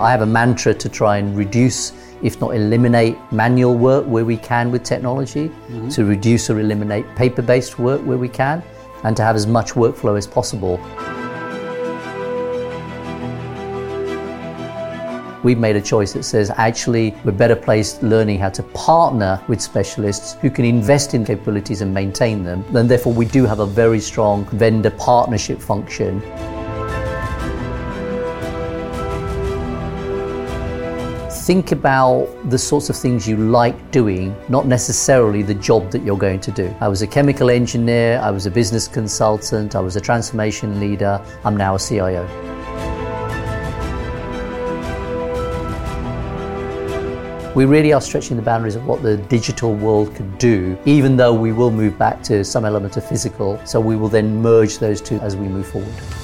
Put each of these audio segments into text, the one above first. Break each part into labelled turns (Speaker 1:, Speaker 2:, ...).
Speaker 1: I have a mantra to try and reduce, if not eliminate, manual work where we can with technology, mm-hmm. to reduce or eliminate paper based work where we can, and to have as much workflow as possible. we've made a choice that says actually we're better placed learning how to partner with specialists who can invest in capabilities and maintain them. And therefore, we do have a very strong vendor partnership function. Think about the sorts of things you like doing, not necessarily the job that you're going to do. I was a chemical engineer, I was a business consultant, I was a transformation leader, I'm now a CIO. We really are stretching the boundaries of what the digital world could do, even though we will move back to some element of physical. So we will then merge those two as we move forward.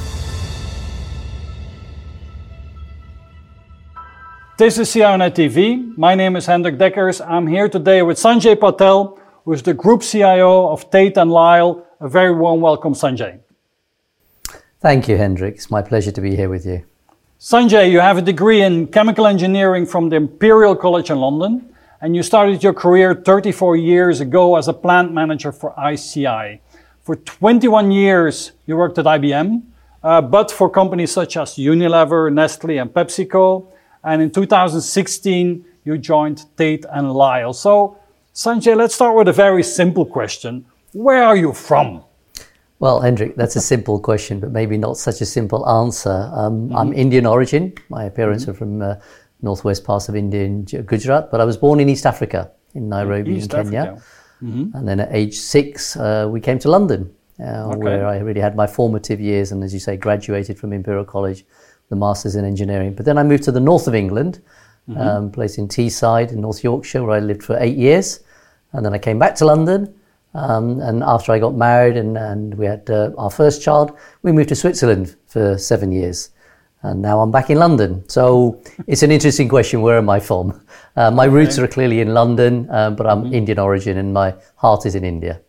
Speaker 2: This is CIONet TV. My name is Hendrik Dekkers. I'm here today with Sanjay Patel, who is the Group CIO of Tate and Lyle. A very warm welcome, Sanjay.
Speaker 1: Thank you, Hendrik. It's my pleasure to be here with you.
Speaker 2: Sanjay, you have a degree in chemical engineering from the Imperial College in London, and you started your career 34 years ago as a plant manager for ICI. For 21 years, you worked at IBM, uh, but for companies such as Unilever, Nestle, and PepsiCo. And in 2016, you joined Tate and Lyle. So, Sanjay, let's start with a very simple question. Where are you from?
Speaker 1: Well, Hendrik, that's a simple question, but maybe not such a simple answer. Um, mm-hmm. I'm Indian origin. My parents mm-hmm. are from uh, northwest parts of India in Gujarat, but I was born in East Africa, in Nairobi, East in Kenya. Mm-hmm. And then at age six, uh, we came to London, uh, okay. where I really had my formative years, and as you say, graduated from Imperial College, the Masters in Engineering. But then I moved to the north of England, mm-hmm. um, place in Teesside in North Yorkshire, where I lived for eight years. And then I came back to London um, and after I got married and, and we had uh, our first child, we moved to Switzerland for seven years. And now I'm back in London. So it's an interesting question where am I from? Uh, my okay. roots are clearly in London, uh, but I'm mm-hmm. Indian origin and my heart is in India.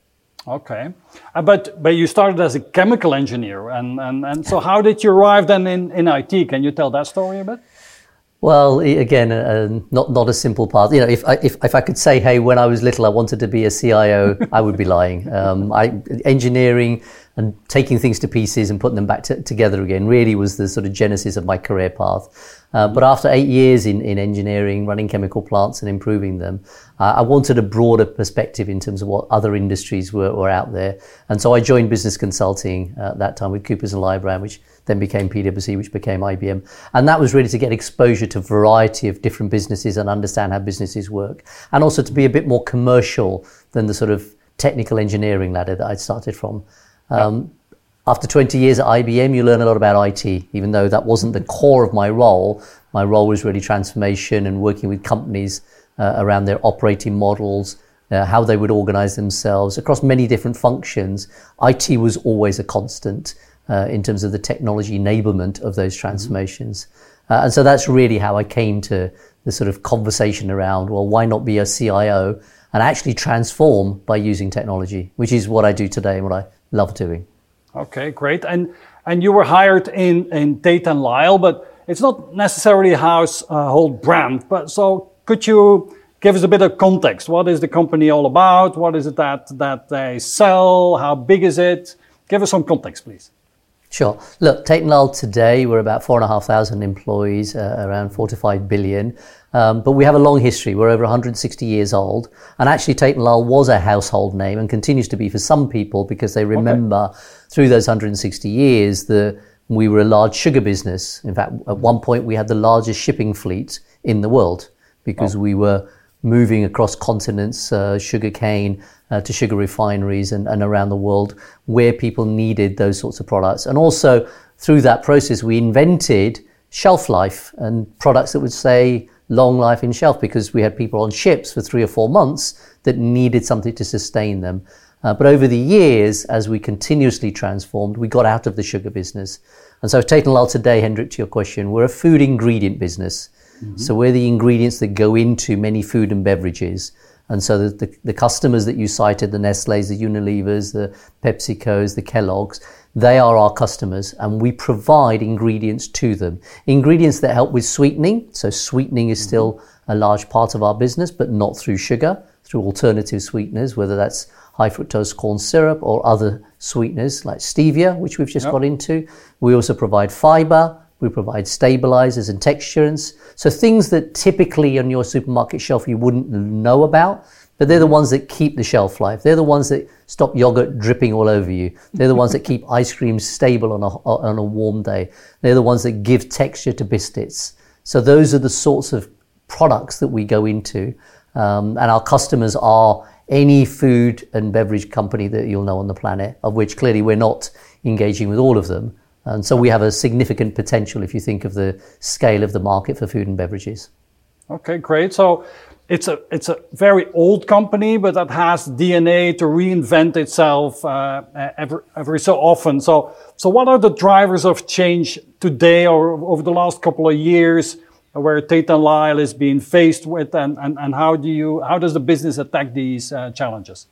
Speaker 2: Okay. Uh, but, but you started as a chemical engineer. And, and, and so, how did you arrive then in, in IT? Can you tell that story a bit?
Speaker 1: Well, again, uh, not not a simple path. You know, if I, if if I could say, hey, when I was little, I wanted to be a CIO, I would be lying. Um, I engineering and taking things to pieces and putting them back to, together again really was the sort of genesis of my career path. Uh, but after eight years in, in engineering, running chemical plants and improving them, uh, I wanted a broader perspective in terms of what other industries were, were out there. And so I joined business consulting at that time with Coopers and Lybrand, which then became PwC, which became IBM. And that was really to get exposure to a variety of different businesses and understand how businesses work. And also to be a bit more commercial than the sort of technical engineering ladder that I'd started from. Um, after 20 years at IBM, you learn a lot about IT, even though that wasn't the core of my role. My role was really transformation and working with companies uh, around their operating models, uh, how they would organize themselves across many different functions. IT was always a constant uh, in terms of the technology enablement of those mm-hmm. transformations. Mm-hmm. Uh, and so that's really how I came to the sort of conversation around, well, why not be a CIO and actually transform by using technology, which is what I do today and what I love doing.
Speaker 2: Okay, great. And and you were hired in in Tate and Lyle, but it's not necessarily a household uh, brand. But so could you give us a bit of context? What is the company all about? What is it that that they sell? How big is it? Give us some context, please.
Speaker 1: Sure. Look, Lyle today, we're about four and a half thousand employees, uh, around four to five billion. Um, but we have a long history. We're over 160 years old. And actually, Lyle was a household name and continues to be for some people because they remember okay. through those 160 years that we were a large sugar business. In fact, at one point, we had the largest shipping fleet in the world because oh. we were moving across continents, uh, sugar cane uh, to sugar refineries and, and around the world where people needed those sorts of products. And also through that process, we invented shelf life and products that would say long life in shelf because we had people on ships for three or four months that needed something to sustain them. Uh, but over the years, as we continuously transformed, we got out of the sugar business. And so, Tate and Lyle today, Hendrik, to your question, we're a food ingredient business. Mm-hmm. So, we're the ingredients that go into many food and beverages. And so the, the, the, customers that you cited, the Nestle's, the Unilevers, the PepsiCo's, the Kellogg's, They are our customers and we provide ingredients to them. Ingredients that help with sweetening. So sweetening is still a large part of our business, but not through sugar, through alternative sweeteners, whether that's high fructose corn syrup or other sweeteners like stevia, which we've just yep. got into. We also provide fiber. We provide stabilizers and texturants. So things that typically on your supermarket shelf you wouldn't know about, but they're the ones that keep the shelf life. They're the ones that stop yogurt dripping all over you. They're the ones that keep ice cream stable on a, on a warm day. They're the ones that give texture to biscuits. So those are the sorts of products that we go into. Um, and our customers are any food and beverage company that you'll know on the planet, of which clearly we're not engaging with all of them. And so we have a significant potential if you think of the scale of the market for food and beverages.
Speaker 2: Okay, great. So it's a it's a very old company, but that has DNA to reinvent itself uh, every every so often. So so what are the drivers of change today or over the last couple of years? where Tate and Lyle is being faced with, and, and, and how do you how does the business attack these uh, challenges?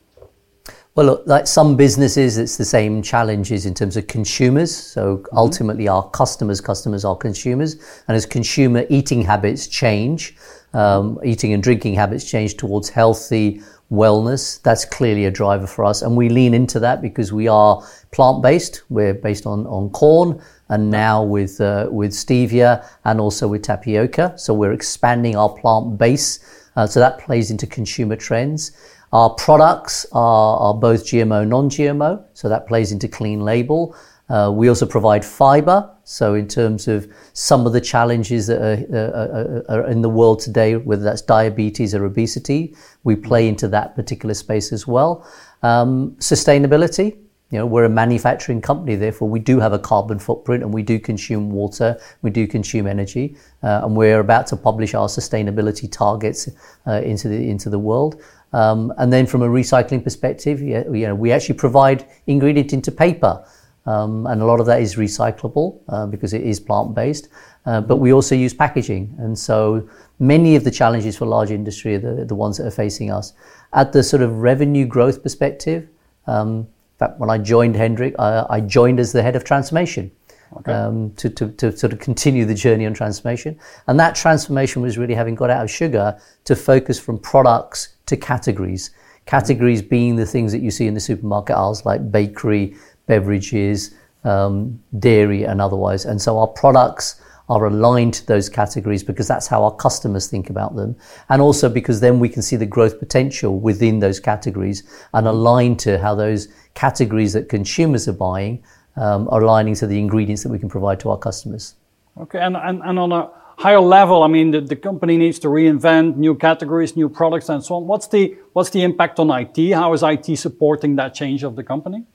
Speaker 1: Well, look, like some businesses, it's the same challenges in terms of consumers. So mm-hmm. ultimately, our customers, customers are consumers, and as consumer eating habits change, um, eating and drinking habits change towards healthy wellness. That's clearly a driver for us, and we lean into that because we are plant based. We're based on on corn and now with uh, with stevia and also with tapioca. So we're expanding our plant base. Uh, so that plays into consumer trends. Our products are, are both GMO, non-GMO. So that plays into clean label. Uh, we also provide fiber. So in terms of some of the challenges that are, uh, are, are, in the world today, whether that's diabetes or obesity, we play into that particular space as well. Um, sustainability. You know, we're a manufacturing company, therefore we do have a carbon footprint and we do consume water, we do consume energy, uh, and we're about to publish our sustainability targets uh, into the into the world. Um, and then from a recycling perspective, you know, we actually provide ingredient into paper. Um, and a lot of that is recyclable uh, because it is plant based. Uh, but we also use packaging. And so many of the challenges for large industry are the, the ones that are facing us. At the sort of revenue growth perspective, um, in fact, when I joined Hendrik, I, I joined as the head of transformation. Okay. Um, to, to, to sort of continue the journey on transformation. And that transformation was really having got out of sugar to focus from products to categories. Categories being the things that you see in the supermarket aisles like bakery, beverages, um, dairy, and otherwise. And so our products are aligned to those categories because that's how our customers think about them. And also because then we can see the growth potential within those categories and align to how those categories that consumers are buying um, are aligning to the ingredients that we can provide to our customers.
Speaker 2: Okay, and, and, and on a higher level, I mean, the, the company needs to reinvent new categories, new products, and so on. What's the what's the impact on IT? How is IT supporting that change of the company?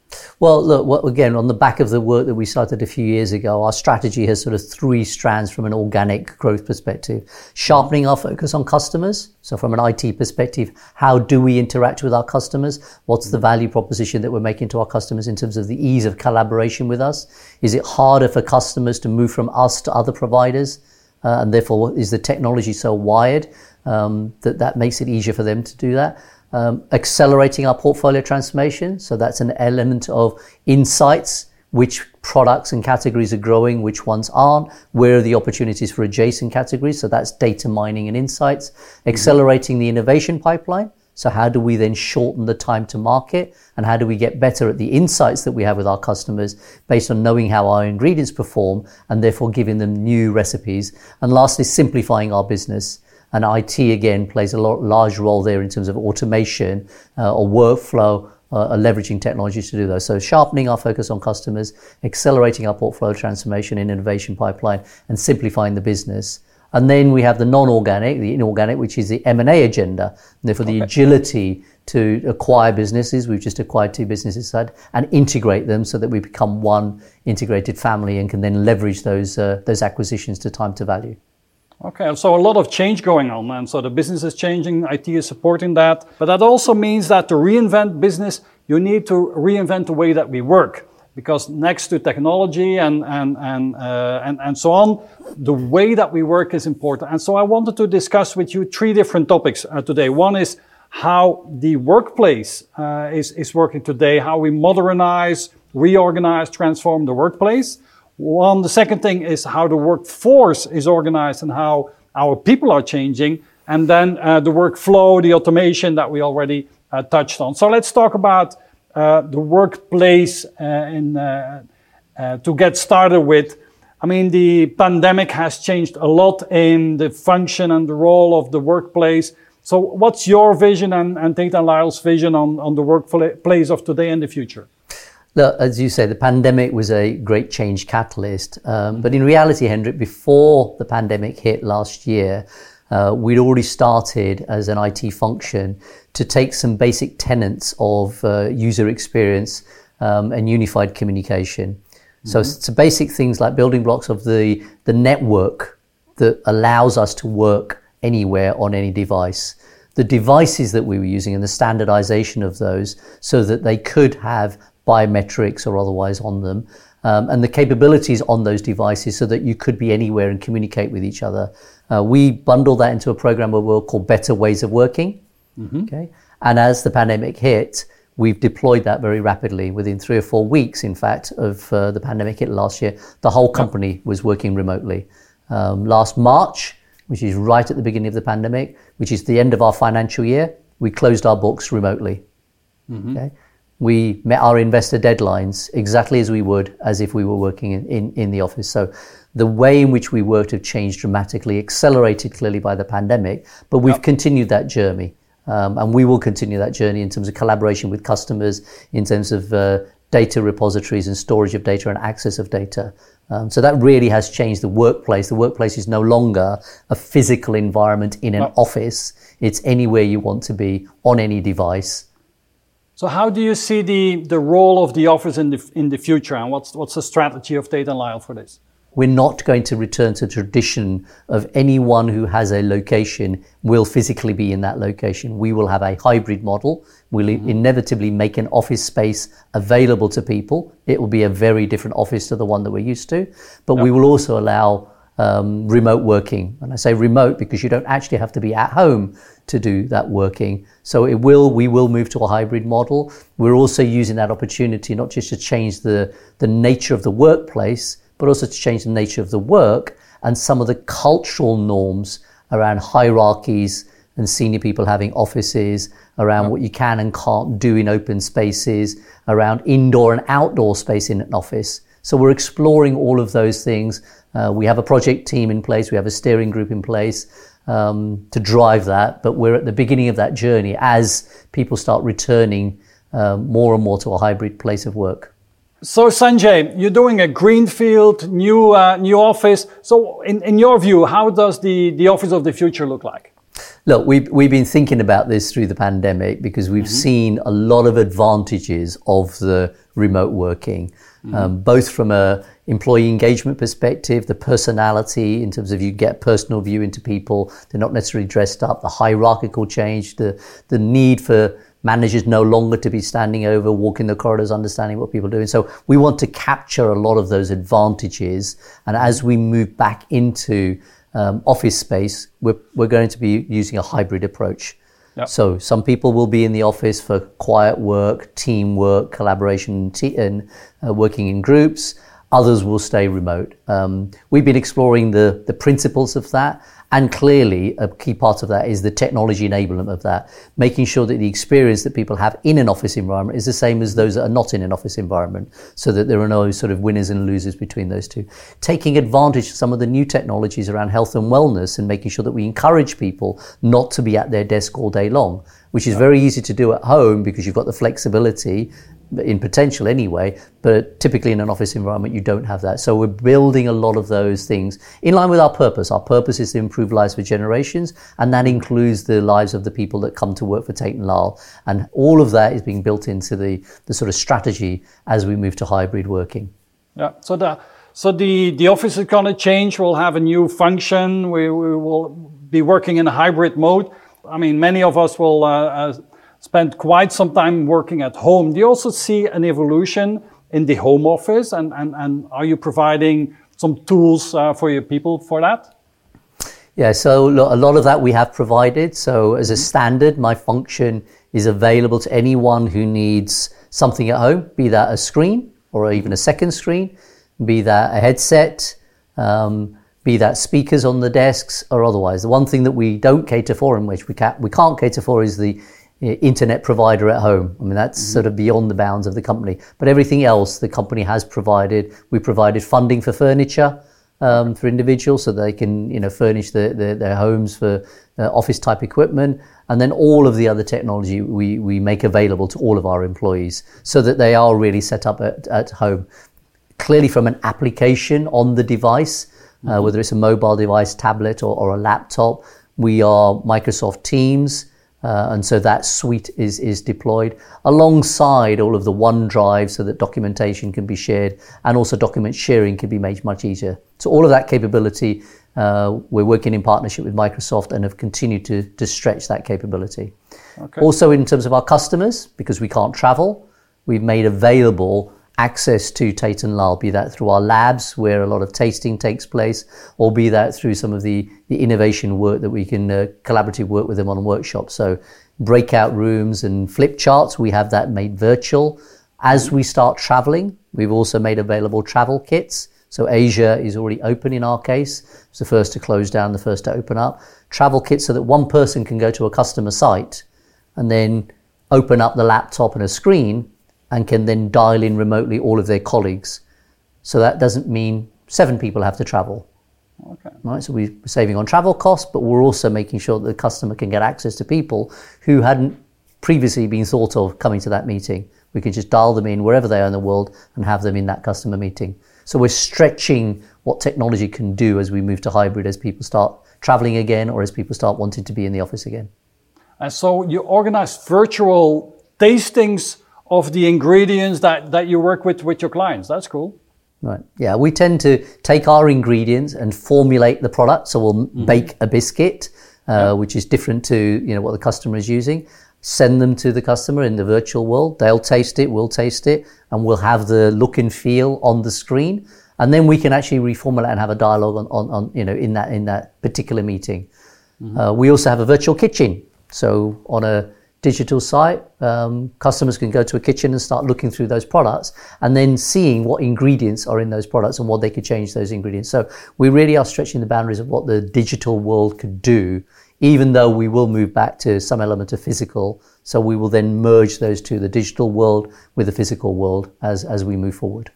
Speaker 1: Well, look, again, on the back of the work that we started a few years ago, our strategy has sort of three strands from an organic growth perspective. Sharpening our focus on customers. So, from an IT perspective, how do we interact with our customers? What's the value proposition that we're making to our customers in terms of the ease of collaboration with us? Is it harder for customers to move from us to other providers? Uh, and therefore, is the technology so wired um, that that makes it easier for them to do that? Um, accelerating our portfolio transformation. So that's an element of insights, which products and categories are growing, which ones aren't, where are the opportunities for adjacent categories. So that's data mining and insights, accelerating the innovation pipeline. So how do we then shorten the time to market and how do we get better at the insights that we have with our customers based on knowing how our ingredients perform and therefore giving them new recipes. And lastly, simplifying our business. And IT again plays a large role there in terms of automation uh, or workflow uh, leveraging technologies to do those. So sharpening our focus on customers, accelerating our portfolio transformation and innovation pipeline, and simplifying the business. And then we have the non-organic, the inorganic, which is the M&A agenda. And therefore, the agility to acquire businesses. We've just acquired two businesses and integrate them so that we become one integrated family and can then leverage those uh, those acquisitions to time to value.
Speaker 2: Okay, so a lot of change going on, and so the business is changing. IT is supporting that, but that also means that to reinvent business, you need to reinvent the way that we work because next to technology and, and, and, uh, and, and so on, the way that we work is important. And so I wanted to discuss with you three different topics uh, today. One is how the workplace uh, is, is working today, how we modernize reorganize, transform the workplace. One, the second thing is how the workforce is organized and how our people are changing. And then uh, the workflow, the automation that we already uh, touched on. So let's talk about uh, the workplace uh, in, uh, uh, to get started with. I mean, the pandemic has changed a lot in the function and the role of the workplace. So, what's your vision and, and Tate and Lyle's vision on, on the workplace of today and the future?
Speaker 1: Look, as you say, the pandemic was a great change catalyst. Um, but in reality, Hendrik, before the pandemic hit last year, uh, we'd already started as an IT function to take some basic tenets of uh, user experience um, and unified communication. Mm-hmm. So, so basic things like building blocks of the, the network that allows us to work anywhere on any device. The devices that we were using and the standardization of those so that they could have biometrics or otherwise on them. Um, and the capabilities on those devices so that you could be anywhere and communicate with each other. Uh, we bundle that into a program we will call Better Ways of Working. Mm-hmm. Okay, and as the pandemic hit, we've deployed that very rapidly. Within three or four weeks, in fact, of uh, the pandemic hit last year, the whole company was working remotely. Um, last March, which is right at the beginning of the pandemic, which is the end of our financial year, we closed our books remotely. Mm-hmm. Okay? We met our investor deadlines exactly as we would as if we were working in, in, in the office. So the way in which we worked have changed dramatically, accelerated clearly by the pandemic, but we've yep. continued that journey. Um, and we will continue that journey in terms of collaboration with customers, in terms of uh, data repositories and storage of data and access of data. Um, so that really has changed the workplace. The workplace is no longer a physical environment in an office. It's anywhere you want to be on any device.
Speaker 2: So how do you see the, the role of the office in the, in the future and what's, what's the strategy of and Lyle for this?
Speaker 1: We're not going to return to tradition of anyone who has a location will physically be in that location. We will have a hybrid model. We'll mm-hmm. inevitably make an office space available to people. It will be a very different office to the one that we're used to, but yep. we will also allow um, remote working. And I say remote because you don't actually have to be at home to do that working. So it will, we will move to a hybrid model. We're also using that opportunity not just to change the, the nature of the workplace, but also to change the nature of the work and some of the cultural norms around hierarchies and senior people having offices, around what you can and can't do in open spaces, around indoor and outdoor space in an office. So we're exploring all of those things. Uh, we have a project team in place, we have a steering group in place um, to drive that, but we're at the beginning of that journey as people start returning uh, more and more to a hybrid place of work.
Speaker 2: So Sanjay, you're doing a greenfield new uh, new office. So in, in your view, how does the, the office of the future look like?
Speaker 1: Look, we've, we've been thinking about this through the pandemic because we've mm-hmm. seen a lot of advantages of the remote working, mm-hmm. um, both from a employee engagement perspective, the personality in terms of you get personal view into people, they're not necessarily dressed up, the hierarchical change, the, the need for managers no longer to be standing over, walking the corridors, understanding what people are doing. So we want to capture a lot of those advantages. And as we move back into um, office space, we're, we're going to be using a hybrid approach. Yep. So some people will be in the office for quiet work, teamwork, collaboration, and uh, working in groups. Others will stay remote. Um, we've been exploring the, the principles of that and clearly, a key part of that is the technology enablement of that, making sure that the experience that people have in an office environment is the same as those that are not in an office environment, so that there are no sort of winners and losers between those two. Taking advantage of some of the new technologies around health and wellness and making sure that we encourage people not to be at their desk all day long which is very easy to do at home because you've got the flexibility in potential anyway, but typically in an office environment, you don't have that. So we're building a lot of those things in line with our purpose. Our purpose is to improve lives for generations, and that includes the lives of the people that come to work for Tate and Lyle. And all of that is being built into the, the sort of strategy as we move to hybrid working.
Speaker 2: Yeah. So the so the, the office is going to change. We'll have a new function. We, we will be working in a hybrid mode. I mean, many of us will uh, uh, spent quite some time working at home. Do you also see an evolution in the home office? And, and, and are you providing some tools uh, for your people for that?
Speaker 1: Yeah, so a lot of that we have provided. So as a standard, my function is available to anyone who needs something at home, be that a screen, or even a second screen, be that a headset, um, be that speakers on the desks or otherwise. The one thing that we don't cater for, and which we can't, we can't cater for, is the internet provider at home. I mean, that's mm-hmm. sort of beyond the bounds of the company. But everything else the company has provided. We provided funding for furniture um, for individuals so they can, you know, furnish the, the, their homes for uh, office type equipment. And then all of the other technology we, we make available to all of our employees so that they are really set up at, at home. Clearly, from an application on the device, uh, mm-hmm. whether it's a mobile device, tablet, or, or a laptop, we are Microsoft Teams. Uh, and so that suite is, is deployed alongside all of the OneDrive so that documentation can be shared and also document sharing can be made much easier. So all of that capability, uh, we're working in partnership with Microsoft and have continued to, to stretch that capability. Okay. Also in terms of our customers, because we can't travel, we've made available access to Tate and Lyle, be that through our labs where a lot of tasting takes place, or be that through some of the, the innovation work that we can uh, collaborative work with them on workshops. So breakout rooms and flip charts, we have that made virtual. As we start traveling, we've also made available travel kits. So Asia is already open in our case. It's the first to close down, the first to open up. Travel kits so that one person can go to a customer site and then open up the laptop and a screen and can then dial in remotely all of their colleagues. So that doesn't mean seven people have to travel. Okay. Right, so we're saving on travel costs, but we're also making sure that the customer can get access to people who hadn't previously been thought of coming to that meeting. We can just dial them in wherever they are in the world and have them in that customer meeting. So we're stretching what technology can do as we move to hybrid, as people start traveling again or as people start wanting to be in the office again.
Speaker 2: And so you organize virtual tastings of the ingredients that, that you work with with your clients. That's cool.
Speaker 1: Right. Yeah, we tend to take our ingredients and formulate the product. So we'll mm-hmm. bake a biscuit, uh, which is different to you know what the customer is using. Send them to the customer in the virtual world. They'll taste it. We'll taste it, and we'll have the look and feel on the screen. And then we can actually reformulate and have a dialogue on, on, on you know in that in that particular meeting. Mm-hmm. Uh, we also have a virtual kitchen. So on a digital site, um, customers can go to a kitchen and start looking through those products and then seeing what ingredients are in those products and what they could change those ingredients. So we really are stretching the boundaries of what the digital world could do, even though we will move back to some element of physical. So we will then merge those two, the digital world with the physical world as, as we move forward.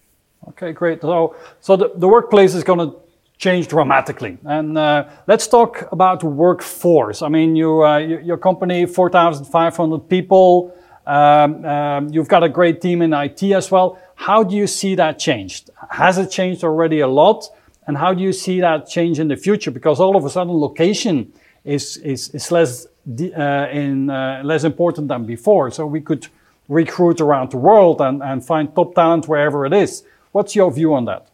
Speaker 2: Okay, great. So, so the, the workplace is going to changed dramatically. And uh, let's talk about workforce. I mean, you, uh, your company, 4,500 people. Um, um, you've got a great team in IT as well. How do you see that changed? Has it changed already a lot? And how do you see that change in the future? Because all of a sudden, location is is, is less uh, in uh, less important than before. So we could recruit around the world and, and find top talent wherever it is. What's your view on that?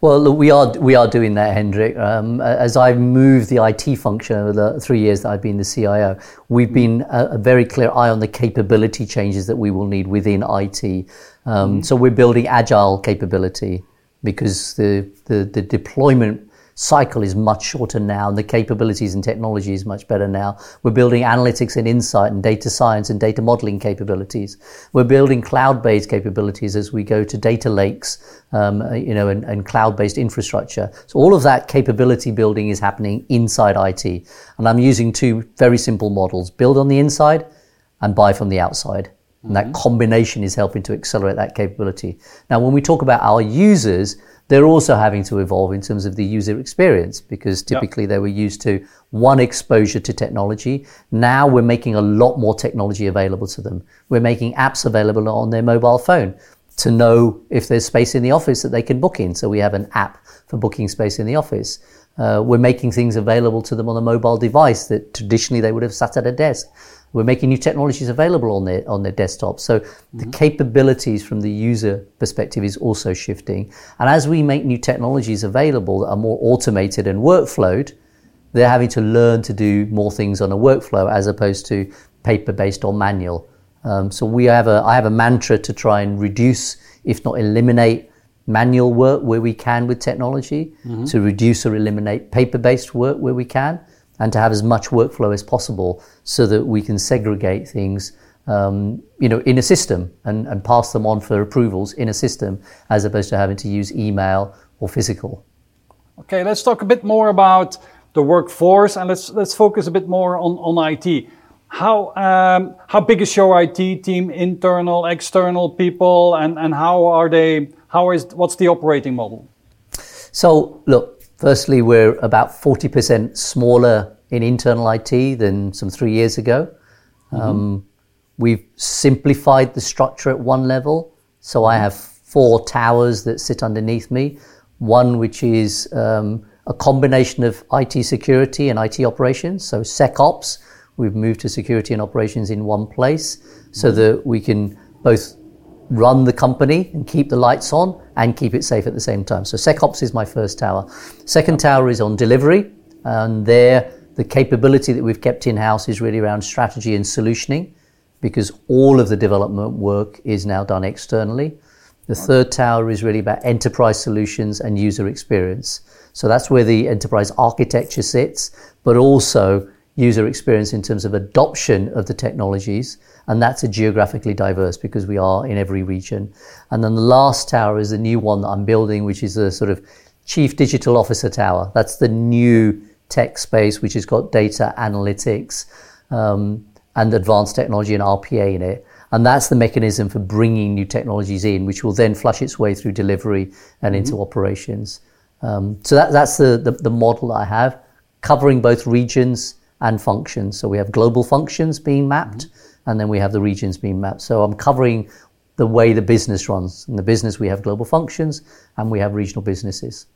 Speaker 1: Well, look, we are we are doing that, Hendrik. Um, as I've moved the IT function over the three years that I've been the CIO, we've been a, a very clear eye on the capability changes that we will need within IT. Um, mm. So we're building agile capability because the, the, the deployment cycle is much shorter now and the capabilities and technology is much better now. We're building analytics and insight and data science and data modeling capabilities. We're building cloud-based capabilities as we go to data lakes, um, you know, and, and cloud-based infrastructure. So all of that capability building is happening inside IT. And I'm using two very simple models, build on the inside and buy from the outside. And that mm-hmm. combination is helping to accelerate that capability. Now, when we talk about our users, they're also having to evolve in terms of the user experience because typically yep. they were used to one exposure to technology. Now we're making a lot more technology available to them. We're making apps available on their mobile phone to know if there's space in the office that they can book in. So we have an app for booking space in the office. Uh, we're making things available to them on a mobile device that traditionally they would have sat at a desk. We're making new technologies available on their on their desktop. So mm-hmm. the capabilities from the user perspective is also shifting. And as we make new technologies available that are more automated and workflowed, they're having to learn to do more things on a workflow as opposed to paper based or manual. Um, so we have a I have a mantra to try and reduce, if not eliminate, manual work where we can with technology, mm-hmm. to reduce or eliminate paper based work where we can and to have as much workflow as possible so that we can segregate things um, you know, in a system and, and pass them on for approvals in a system as opposed to having to use email or physical.
Speaker 2: Okay, let's talk a bit more about the workforce and let's let's focus a bit more on, on IT. How um, how big is your IT team, internal, external people, and, and how are they? How is what's the operating model?
Speaker 1: So look, firstly, we're about forty percent smaller in internal IT than some three years ago. Mm-hmm. Um, we've simplified the structure at one level. So I have four towers that sit underneath me. One which is um, a combination of IT security and IT operations. So SecOps, we've moved to security and operations in one place so that we can both run the company and keep the lights on and keep it safe at the same time. So SecOps is my first tower. Second tower is on delivery, and there the capability that we've kept in house is really around strategy and solutioning because all of the development work is now done externally. The third tower is really about enterprise solutions and user experience. So that's where the enterprise architecture sits, but also user experience in terms of adoption of the technologies. And that's a geographically diverse because we are in every region. And then the last tower is the new one that I'm building, which is a sort of chief digital officer tower. That's the new tech space, which has got data analytics um, and advanced technology and RPA in it. And that's the mechanism for bringing new technologies in, which will then flush its way through delivery and into mm-hmm. operations. Um, so that, that's the, the, the, model I have, covering both regions and functions. So we have global functions being mapped, mm-hmm. and then we have the regions being mapped. So I'm covering the way the business runs. In the business, we have global functions and we have regional businesses.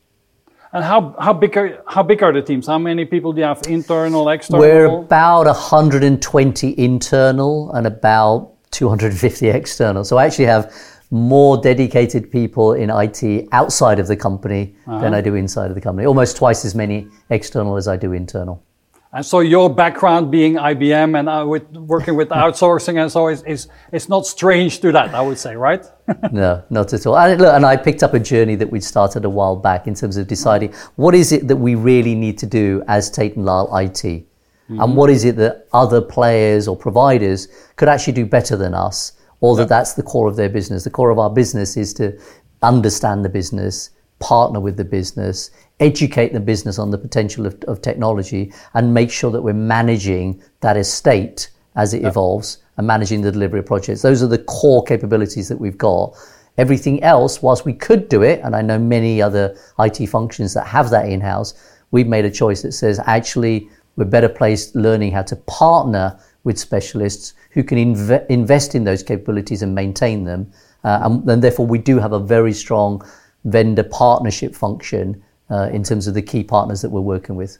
Speaker 2: And how, how big are how big are the teams? How many people do you have internal, external?
Speaker 1: We're about 120 internal and about 250 external. So I actually have more dedicated people in IT outside of the company uh-huh. than I do inside of the company. Almost twice as many external as I do internal.
Speaker 2: And so your background being IBM and uh, with working with outsourcing and so is, is, is not strange to that, I would say, right?
Speaker 1: no, not at all. And, look, and I picked up a journey that we'd started a while back in terms of deciding what is it that we really need to do as Tate and Lyle IT? Mm-hmm. And what is it that other players or providers could actually do better than us? Or that that's the core of their business. The core of our business is to understand the business, partner with the business, educate the business on the potential of, of technology, and make sure that we're managing that estate as it evolves and managing the delivery of projects. Those are the core capabilities that we've got. Everything else, whilst we could do it, and I know many other IT functions that have that in house, we've made a choice that says actually we're better placed learning how to partner with specialists who can inv- invest in those capabilities and maintain them. Uh, and, and, therefore, we do have a very strong vendor partnership function in terms of the key partners that we're working with.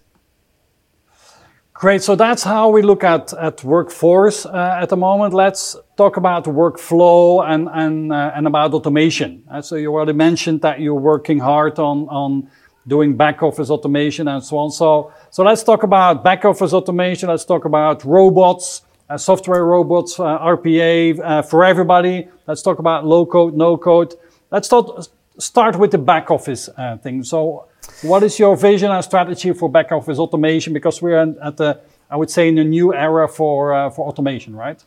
Speaker 2: Great. So that's how we look at, at workforce uh, at the moment. Let's talk about workflow and, and, uh, and about automation. Uh, so you already mentioned that you're working hard on, on doing back office automation and so on. So, so let's talk about back office automation. Let's talk about robots, uh, software robots, uh, RPA uh, for everybody. Let's talk about low code, no code. Let's start, start with the back office uh, thing. So, what is your vision and strategy for back office automation? Because we're at the, I would say, in a new era for uh, for automation, right?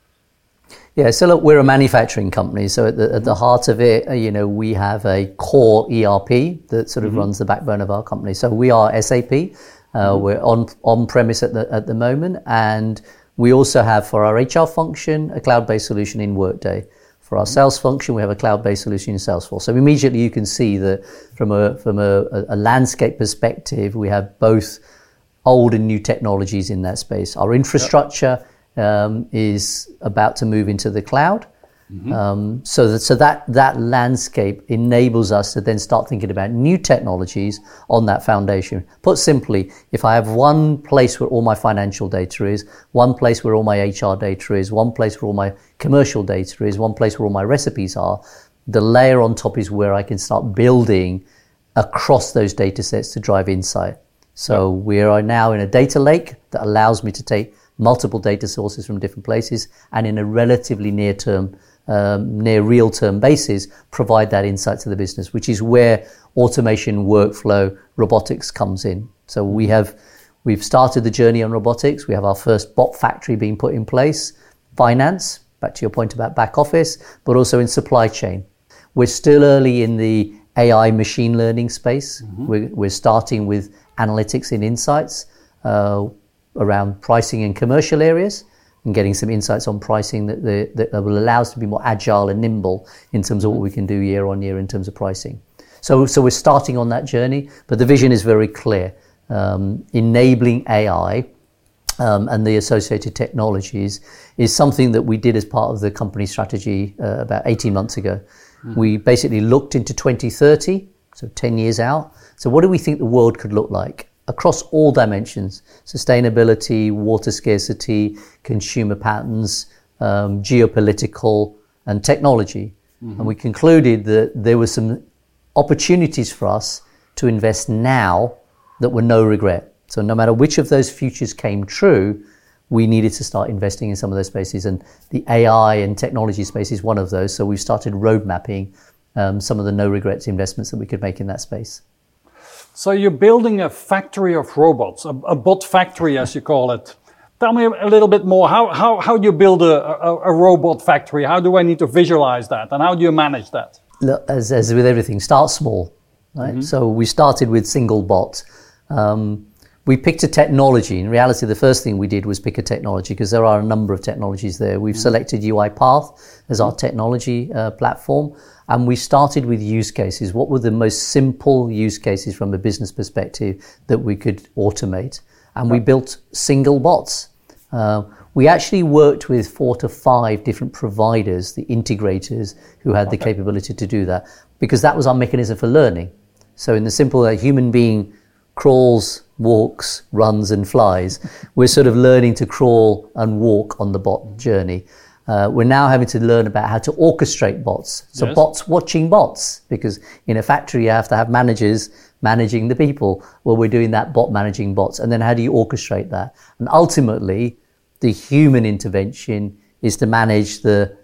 Speaker 1: Yeah, so look, we're a manufacturing company. So at the, at the heart of it, uh, you know, we have a core ERP that sort of mm-hmm. runs the backbone of our company. So we are SAP. Uh, mm-hmm. We're on on premise at the at the moment, and we also have for our HR function a cloud-based solution in Workday. For our sales function, we have a cloud-based solution in Salesforce. So immediately you can see that from a from a, a landscape perspective, we have both old and new technologies in that space. Our infrastructure yep. um, is about to move into the cloud. Mm-hmm. Um, so that so that that landscape enables us to then start thinking about new technologies on that foundation. Put simply, if I have one place where all my financial data is, one place where all my HR data is, one place where all my commercial data is, one place where all my recipes are, the layer on top is where I can start building across those data sets to drive insight. So we are now in a data lake that allows me to take multiple data sources from different places and in a relatively near term um, near real term basis provide that insight to the business, which is where automation, workflow, robotics comes in. So we have we've started the journey on robotics. We have our first bot factory being put in place. Finance, back to your point about back office, but also in supply chain. We're still early in the AI machine learning space. Mm-hmm. We're, we're, starting with analytics and insights uh, around pricing in commercial areas and getting some insights on pricing that, the, that will allow us to be more agile and nimble in terms of what we can do year on year in terms of pricing. So, so we're starting on that journey, but the vision is very clear. Um, enabling AI um, and the associated technologies is something that we did as part of the company strategy uh, about 18 months ago. Mm. We basically looked into 2030, so 10 years out. So, what do we think the world could look like across all dimensions sustainability, water scarcity, consumer patterns, um, geopolitical, and technology? Mm-hmm. And we concluded that there were some opportunities for us to invest now that were no regret. So no matter which of those futures came true, we needed to start investing in some of those spaces. And the AI and technology space is one of those. So we've started road mapping um, some of the no regrets investments that we could make in that space.
Speaker 2: So you're building a factory of robots, a, a bot factory, as you call it. Tell me a little bit more. How, how, how do you build a, a, a robot factory? How do I need to visualize that? And how do you manage that?
Speaker 1: Look, as, as with everything, start small. Right? Mm-hmm. So we started with single bot. Um, we picked a technology. In reality, the first thing we did was pick a technology because there are a number of technologies there. We've mm-hmm. selected UiPath as our technology uh, platform, and we started with use cases. What were the most simple use cases from a business perspective that we could automate? And we built single bots. Uh, we actually worked with four to five different providers, the integrators who had the capability to do that, because that was our mechanism for learning. So, in the simple, a human being crawls, walks, runs, and flies. We're sort of learning to crawl and walk on the bot journey. Uh, we're now having to learn about how to orchestrate bots. So yes. bots watching bots, because in a factory you have to have managers managing the people. Well, we're doing that bot managing bots. And then how do you orchestrate that? And ultimately, the human intervention is to manage the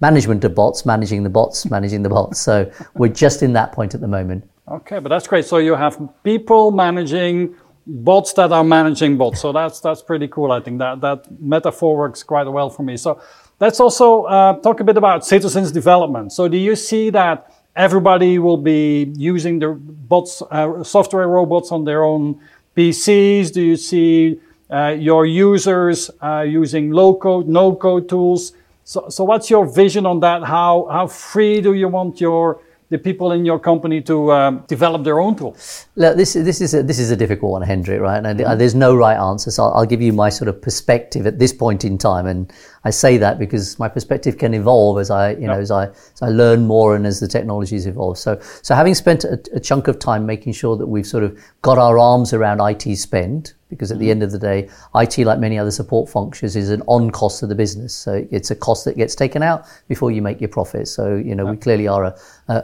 Speaker 1: management of bots, managing the bots, managing the bots. So we're just in that point at the moment.
Speaker 2: Okay, but that's great. So you have people managing bots that are managing bots. So that's that's pretty cool. I think that that metaphor works quite well for me. So let's also uh, talk a bit about citizens development. So do you see that everybody will be using the bots, uh, software robots on their own PCs? Do you see uh, your users uh, using low code, no code tools? So, so what's your vision on that? How how free do you want your the people in your company to um, develop their own tools?
Speaker 1: Look, this, this, is a, this is a difficult one, Hendrik, right? And mm-hmm. there's no right answer. So I'll, I'll, give you my sort of perspective at this point in time. And I say that because my perspective can evolve as I, you know, as I, as I learn more and as the technologies evolve. So, so having spent a, a chunk of time making sure that we've sort of got our arms around IT spend, because at the mm-hmm. end of the day, IT, like many other support functions, is an on cost of the business. So it's a cost that gets taken out before you make your profit. So, you know, yeah. we clearly are a,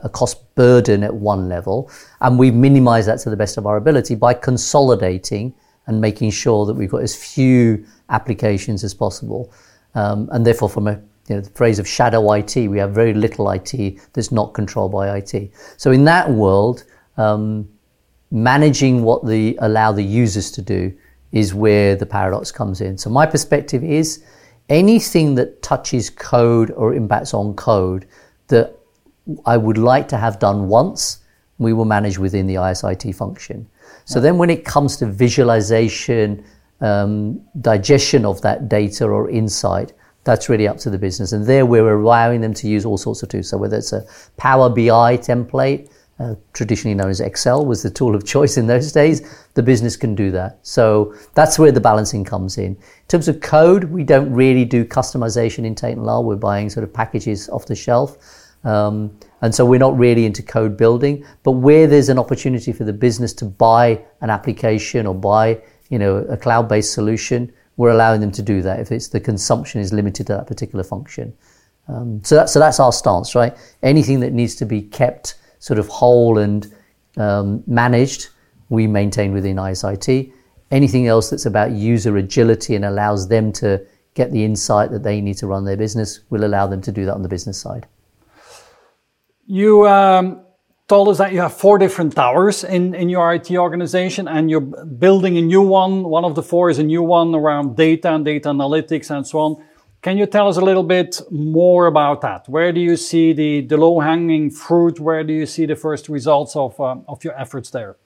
Speaker 1: a cost burden at one level, and we minimize that to the best of our ability by consolidating and making sure that we've got as few applications as possible. Um, and therefore, from a you know, the phrase of shadow IT, we have very little IT that's not controlled by IT. So in that world, um, managing what the allow the users to do is where the paradox comes in. So my perspective is anything that touches code or impacts on code that I would like to have done once, we will manage within the ISIT function. So then when it comes to visualization, um, digestion of that data or insight, that's really up to the business. And there we're allowing them to use all sorts of tools. So whether it's a Power BI template, uh, traditionally known as Excel, was the tool of choice in those days. The business can do that. So that's where the balancing comes in. In terms of code, we don't really do customization in Tate & Lyle. We're buying sort of packages off the shelf. Um, and so we're not really into code building. But where there's an opportunity for the business to buy an application or buy, you know, a cloud-based solution, we're allowing them to do that if it's the consumption is limited to that particular function. Um, so, that, so that's our stance, right? Anything that needs to be kept sort of whole and um, managed, we maintain within ISIT. Anything else that's about user agility and allows them to get the insight that they need to run their business, we'll allow them to do that on the business side.
Speaker 2: You um, told us that you have four different towers in, in your IT organization and you're building a new one. One of the four is a new one around data and data analytics and so on. Can you tell us a little bit more about that? Where do you see the, the low hanging fruit? Where do you see the first results of, uh, of your efforts there?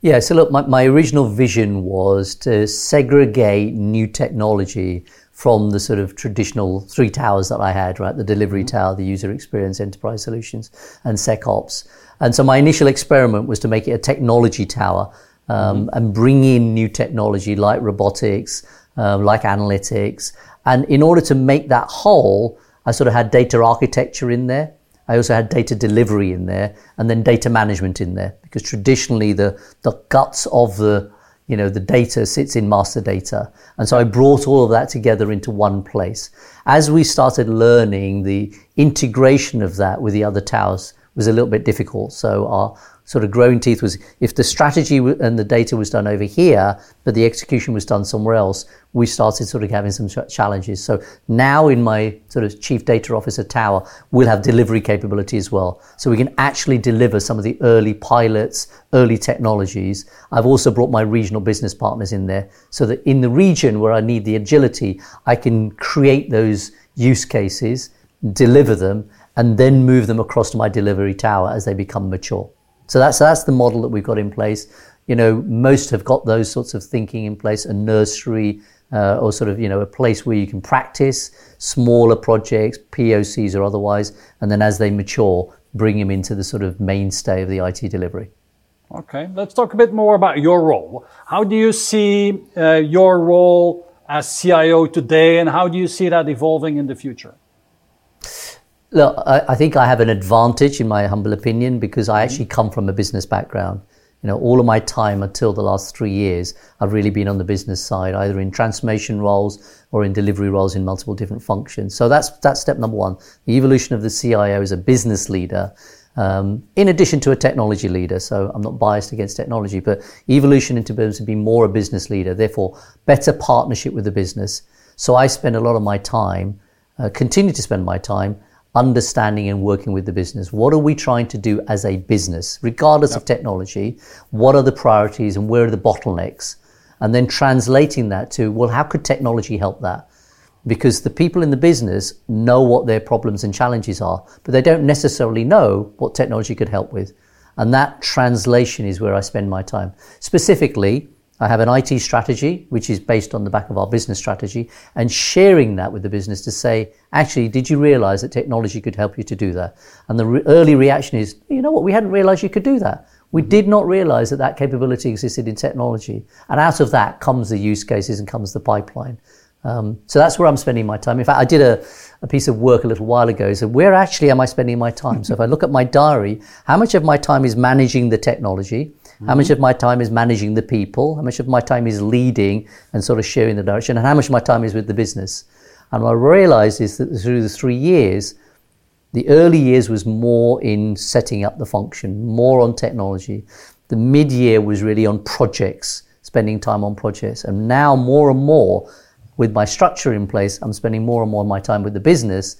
Speaker 1: Yeah, so look, my, my original vision was to segregate new technology from the sort of traditional three towers that I had, right? The delivery mm-hmm. tower, the user experience, enterprise solutions, and SecOps. And so my initial experiment was to make it a technology tower um, mm-hmm. and bring in new technology like robotics, um, like analytics. And in order to make that whole, I sort of had data architecture in there. I also had data delivery in there and then data management in there because traditionally the, the guts of the, you know, the data sits in master data. And so I brought all of that together into one place. As we started learning the integration of that with the other towers was a little bit difficult. So our sort of growing teeth was if the strategy and the data was done over here, but the execution was done somewhere else, we started sort of having some challenges. So now in my sort of chief data officer tower, we'll have delivery capability as well. So we can actually deliver some of the early pilots, early technologies. I've also brought my regional business partners in there so that in the region where I need the agility, I can create those use cases, deliver them, and then move them across to my delivery tower as they become mature. So that's that's the model that we've got in place. You know, most have got those sorts of thinking in place, a nursery uh, or sort of you know a place where you can practice smaller projects, POCs or otherwise, and then as they mature, bring them into the sort of mainstay of the IT delivery.
Speaker 2: Okay, let's talk a bit more about your role. How do you see uh, your role as CIO today, and how do you see that evolving in the future?
Speaker 1: Look, I, I, think I have an advantage, in my humble opinion, because I actually come from a business background. You know, all of my time until the last three years, I've really been on the business side, either in transformation roles or in delivery roles in multiple different functions. So that's that's step number one. The evolution of the CIO as a business leader, um, in addition to a technology leader. So I'm not biased against technology, but evolution into terms of being more a business leader. Therefore, better partnership with the business. So I spend a lot of my time, uh, continue to spend my time understanding and working with the business. What are we trying to do as a business, regardless yep. of technology? What are the priorities and where are the bottlenecks? And then translating that to, well, how could technology help that? Because the people in the business know what their problems and challenges are, but they don't necessarily know what technology could help with. And that translation is where I spend my time. Specifically, I have an IT strategy, which is based on the back of our business strategy, and sharing that with the business to say, actually, did you realize that technology could help you to do that? And the re- early reaction is, you know what, we hadn't realized you could do that. We did not realize that that capability existed in technology. And out of that comes the use cases and comes the pipeline. Um, so that's where I'm spending my time. In fact, I did a, a piece of work a little while ago. So where actually am I spending my time? so if I look at my diary, how much of my time is managing the technology? How much of my time is managing the people? How much of my time is leading and sort of sharing the direction? And how much of my time is with the business? And what I realized is that through the three years, the early years was more in setting up the function, more on technology. The mid year was really on projects, spending time on projects. And now, more and more, with my structure in place, I'm spending more and more of my time with the business,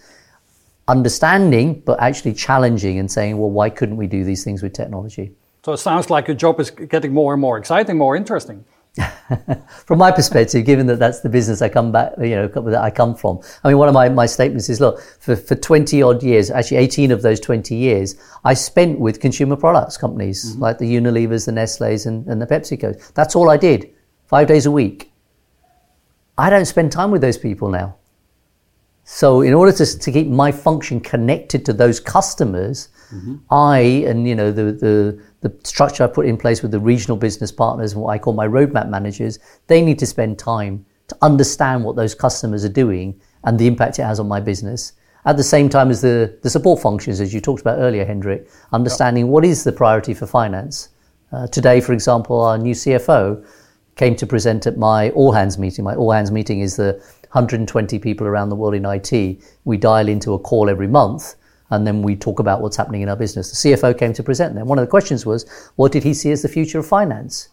Speaker 1: understanding, but actually challenging and saying, well, why couldn't we do these things with technology?
Speaker 2: So it sounds like your job is getting more and more exciting, more interesting.
Speaker 1: from my perspective, given that that's the business I come back, you know, that I come from. I mean, one of my, my statements is, look, for, for 20 odd years, actually 18 of those 20 years, I spent with consumer products companies mm-hmm. like the Unilevers, the Nestle's and, and the PepsiCos. That's all I did, five days a week. I don't spend time with those people now. So in order to, to keep my function connected to those customers, mm-hmm. I, and you know, the, the, the structure I put in place with the regional business partners and what I call my roadmap managers, they need to spend time to understand what those customers are doing and the impact it has on my business. At the same time as the, the support functions, as you talked about earlier, Hendrik, understanding yep. what is the priority for finance. Uh, today, for example, our new CFO came to present at my all hands meeting. My all hands meeting is the 120 people around the world in IT. We dial into a call every month and then we talk about what's happening in our business. The CFO came to present them. One of the questions was, what did he see as the future of finance?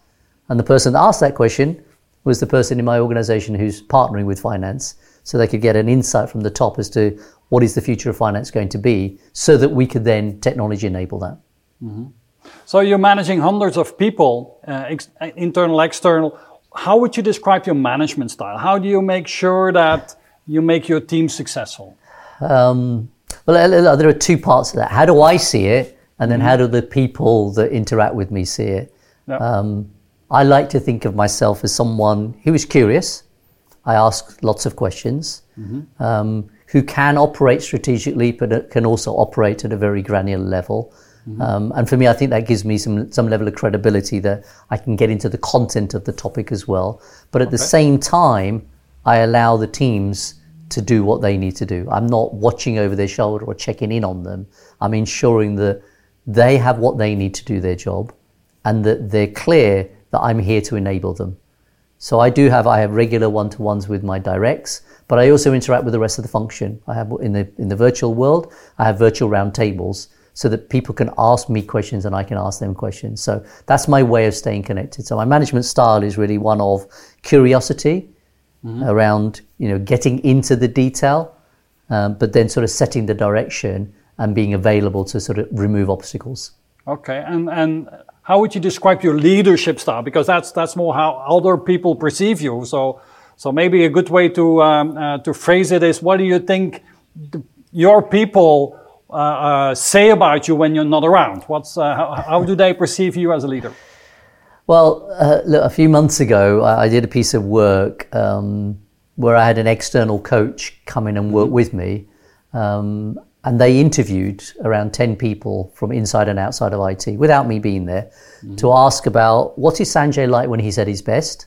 Speaker 1: And the person that asked that question was the person in my organization who's partnering with finance, so they could get an insight from the top as to what is the future of finance going to be, so that we could then technology enable that. Mm-hmm.
Speaker 2: So you're managing hundreds of people, uh, ex- internal, external. How would you describe your management style? How do you make sure that you make your team successful?
Speaker 1: Um, well, there are two parts of that. How do I see it? And then mm-hmm. how do the people that interact with me see it? Um, I like to think of myself as someone who is curious. I ask lots of questions, mm-hmm. um, who can operate strategically, but can also operate at a very granular level. Mm-hmm. Um, and for me, I think that gives me some some level of credibility that I can get into the content of the topic as well. But at okay. the same time, I allow the teams to do what they need to do. I'm not watching over their shoulder or checking in on them. I'm ensuring that they have what they need to do their job, and that they're clear that I'm here to enable them. So I do have I have regular one-to-ones with my directs, but I also interact with the rest of the function. I have in the in the virtual world, I have virtual roundtables so that people can ask me questions and I can ask them questions. So that's my way of staying connected. So my management style is really one of curiosity mm-hmm. around, you know, getting into the detail, um, but then sort of setting the direction and being available to sort of remove obstacles.
Speaker 2: Okay, and and how would you describe your leadership style? Because that's that's more how other people perceive you. So so maybe a good way to um, uh, to phrase it is, what do you think the, your people uh, uh, say about you when you're not around? What's, uh, how, how, do they perceive you as a leader?
Speaker 1: Well, uh, look, a few months ago, I did a piece of work um, where I had an external coach come in and work mm-hmm. with me. Um, and they interviewed around 10 people from inside and outside of IT without me being there mm-hmm. to ask about what is Sanjay like when he's at his best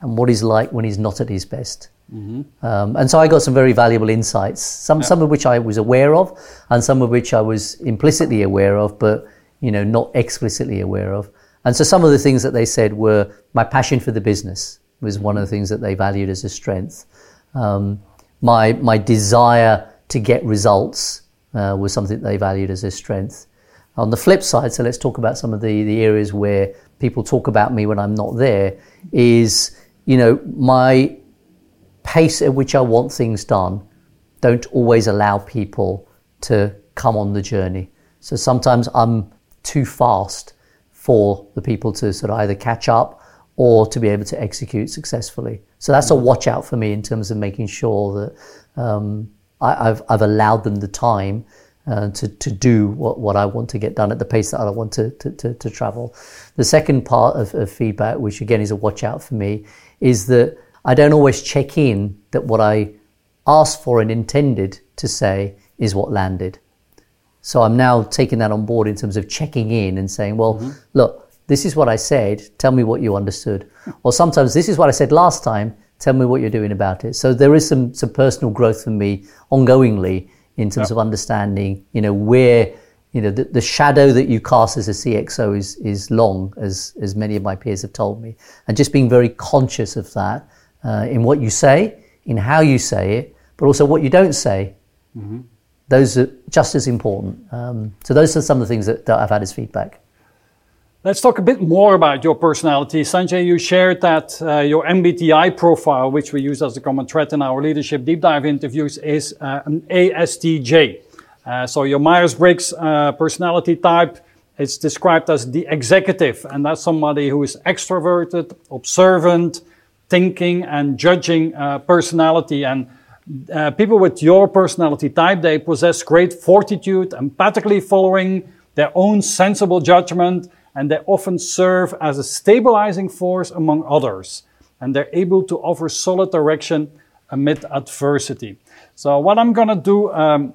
Speaker 1: and what he's like when he's not at his best. Mm-hmm. Um, and so I got some very valuable insights, some, yeah. some of which I was aware of, and some of which I was implicitly aware of, but you know, not explicitly aware of. And so some of the things that they said were my passion for the business was one of the things that they valued as a strength. Um, my my desire to get results uh, was something they valued as a strength. On the flip side, so let's talk about some of the, the areas where people talk about me when I'm not there, is, you know, my pace at which I want things done don't always allow people to come on the journey. So sometimes I'm too fast for the people to sort of either catch up or to be able to execute successfully. So that's a watch out for me in terms of making sure that um, I, have I've allowed them the time uh, to, to do what, what I want to get done at the pace that I want to, to, to, to travel. The second part of, of feedback, which again is a watch out for me, is that I don't always check in that what I asked for and intended to say is what landed. So I'm now taking that on board in terms of checking in and saying, well, mm-hmm. look, this is what I said. Tell me what you understood. or sometimes this is what I said last time. Tell me what you're doing about it. So there is some, some personal growth for me ongoingly in terms yep. of understanding, you know, where, you know, the, the shadow that you cast as a CXO is, is long, as, as many of my peers have told me. And just being very conscious of that uh, in what you say, in how you say it, but also what you don't say. Mm-hmm. Those are just as important. Um, so those are some of the things that, that I've had as feedback.
Speaker 2: Let's talk a bit more about your personality. Sanjay, you shared that uh, your MBTI profile, which we use as a common thread in our leadership deep dive interviews, is uh, an ESTJ. Uh, so your Myers-Briggs uh, personality type is described as the executive, and that's somebody who is extroverted, observant, thinking and judging uh, personality. And uh, people with your personality type, they possess great fortitude, empathically following their own sensible judgment, and they often serve as a stabilizing force among others. And they're able to offer solid direction amid adversity. So, what I'm going to do, um,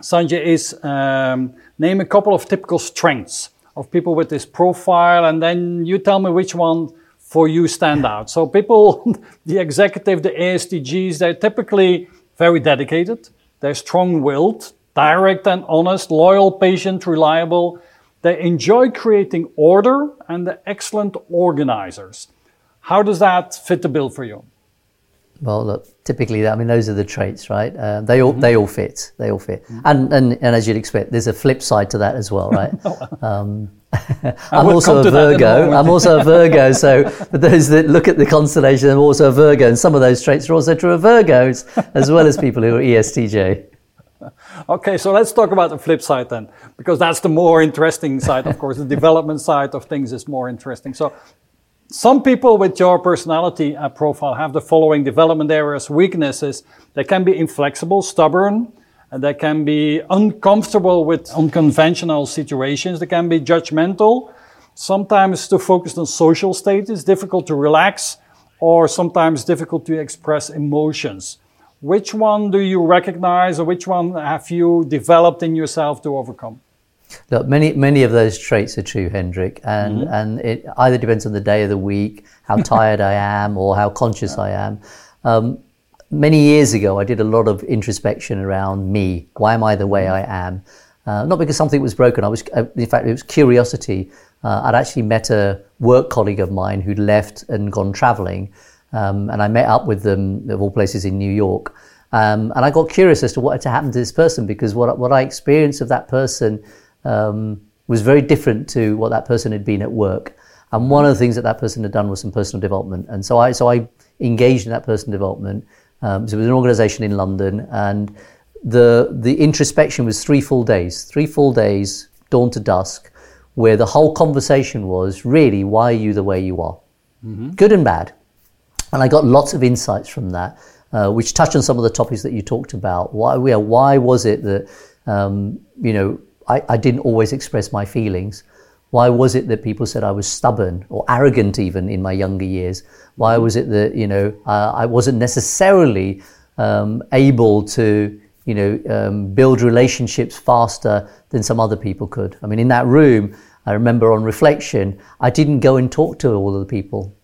Speaker 2: Sanjay, is um, name a couple of typical strengths of people with this profile, and then you tell me which one for you stand out. So people, the executive, the ESTJs, they're typically very dedicated. They're strong-willed, direct and honest, loyal, patient, reliable. They enjoy creating order and they're excellent organizers. How does that fit the bill for you?
Speaker 1: Well, look, typically, I mean, those are the traits, right? Uh, they all mm-hmm. they all fit. They all fit, mm-hmm. and, and and as you'd expect, there's a flip side to that as well, right? um, I'm also a Virgo. I'm also a Virgo. So for those that look at the constellation, I'm also a Virgo, and some of those traits are also true of Virgos, as well as people who are ESTJ.
Speaker 2: Okay, so let's talk about the flip side then, because that's the more interesting side, of course. the development side of things is more interesting. So some people with your personality uh, profile have the following development areas, weaknesses. They can be inflexible, stubborn, and they can be uncomfortable with unconventional situations. They can be judgmental, sometimes too focused on social status, difficult to relax, or sometimes difficult to express emotions. Which one do you recognize, or which one have you developed in yourself to overcome?
Speaker 1: Look, many many of those traits are true, Hendrik, and mm-hmm. and it either depends on the day of the week, how tired I am, or how conscious I am. Um, many years ago, I did a lot of introspection around me. Why am I the way I am? Uh, not because something was broken. I was, uh, in fact, it was curiosity. Uh, I'd actually met a work colleague of mine who'd left and gone traveling, um, and I met up with them of all places in New York. Um, and I got curious as to what had happened to this person because what what I experienced of that person um, was very different to what that person had been at work. And one of the things that that person had done was some personal development. And so I, so I engaged in that personal development. Um, so it was an organization in London and the, the introspection was three full days, three full days, dawn to dusk, where the whole conversation was really, why are you the way you are? Mm-hmm. Good and bad. And I got lots of insights from that, uh, which touch on some of the topics that you talked about. Why, why was it that, um, you know, I, I didn't always express my feelings. Why was it that people said I was stubborn or arrogant even in my younger years? Why was it that, you know, uh, I wasn't necessarily um, able to, you know, um, build relationships faster than some other people could? I mean, in that room, I remember on reflection, I didn't go and talk to all of the people.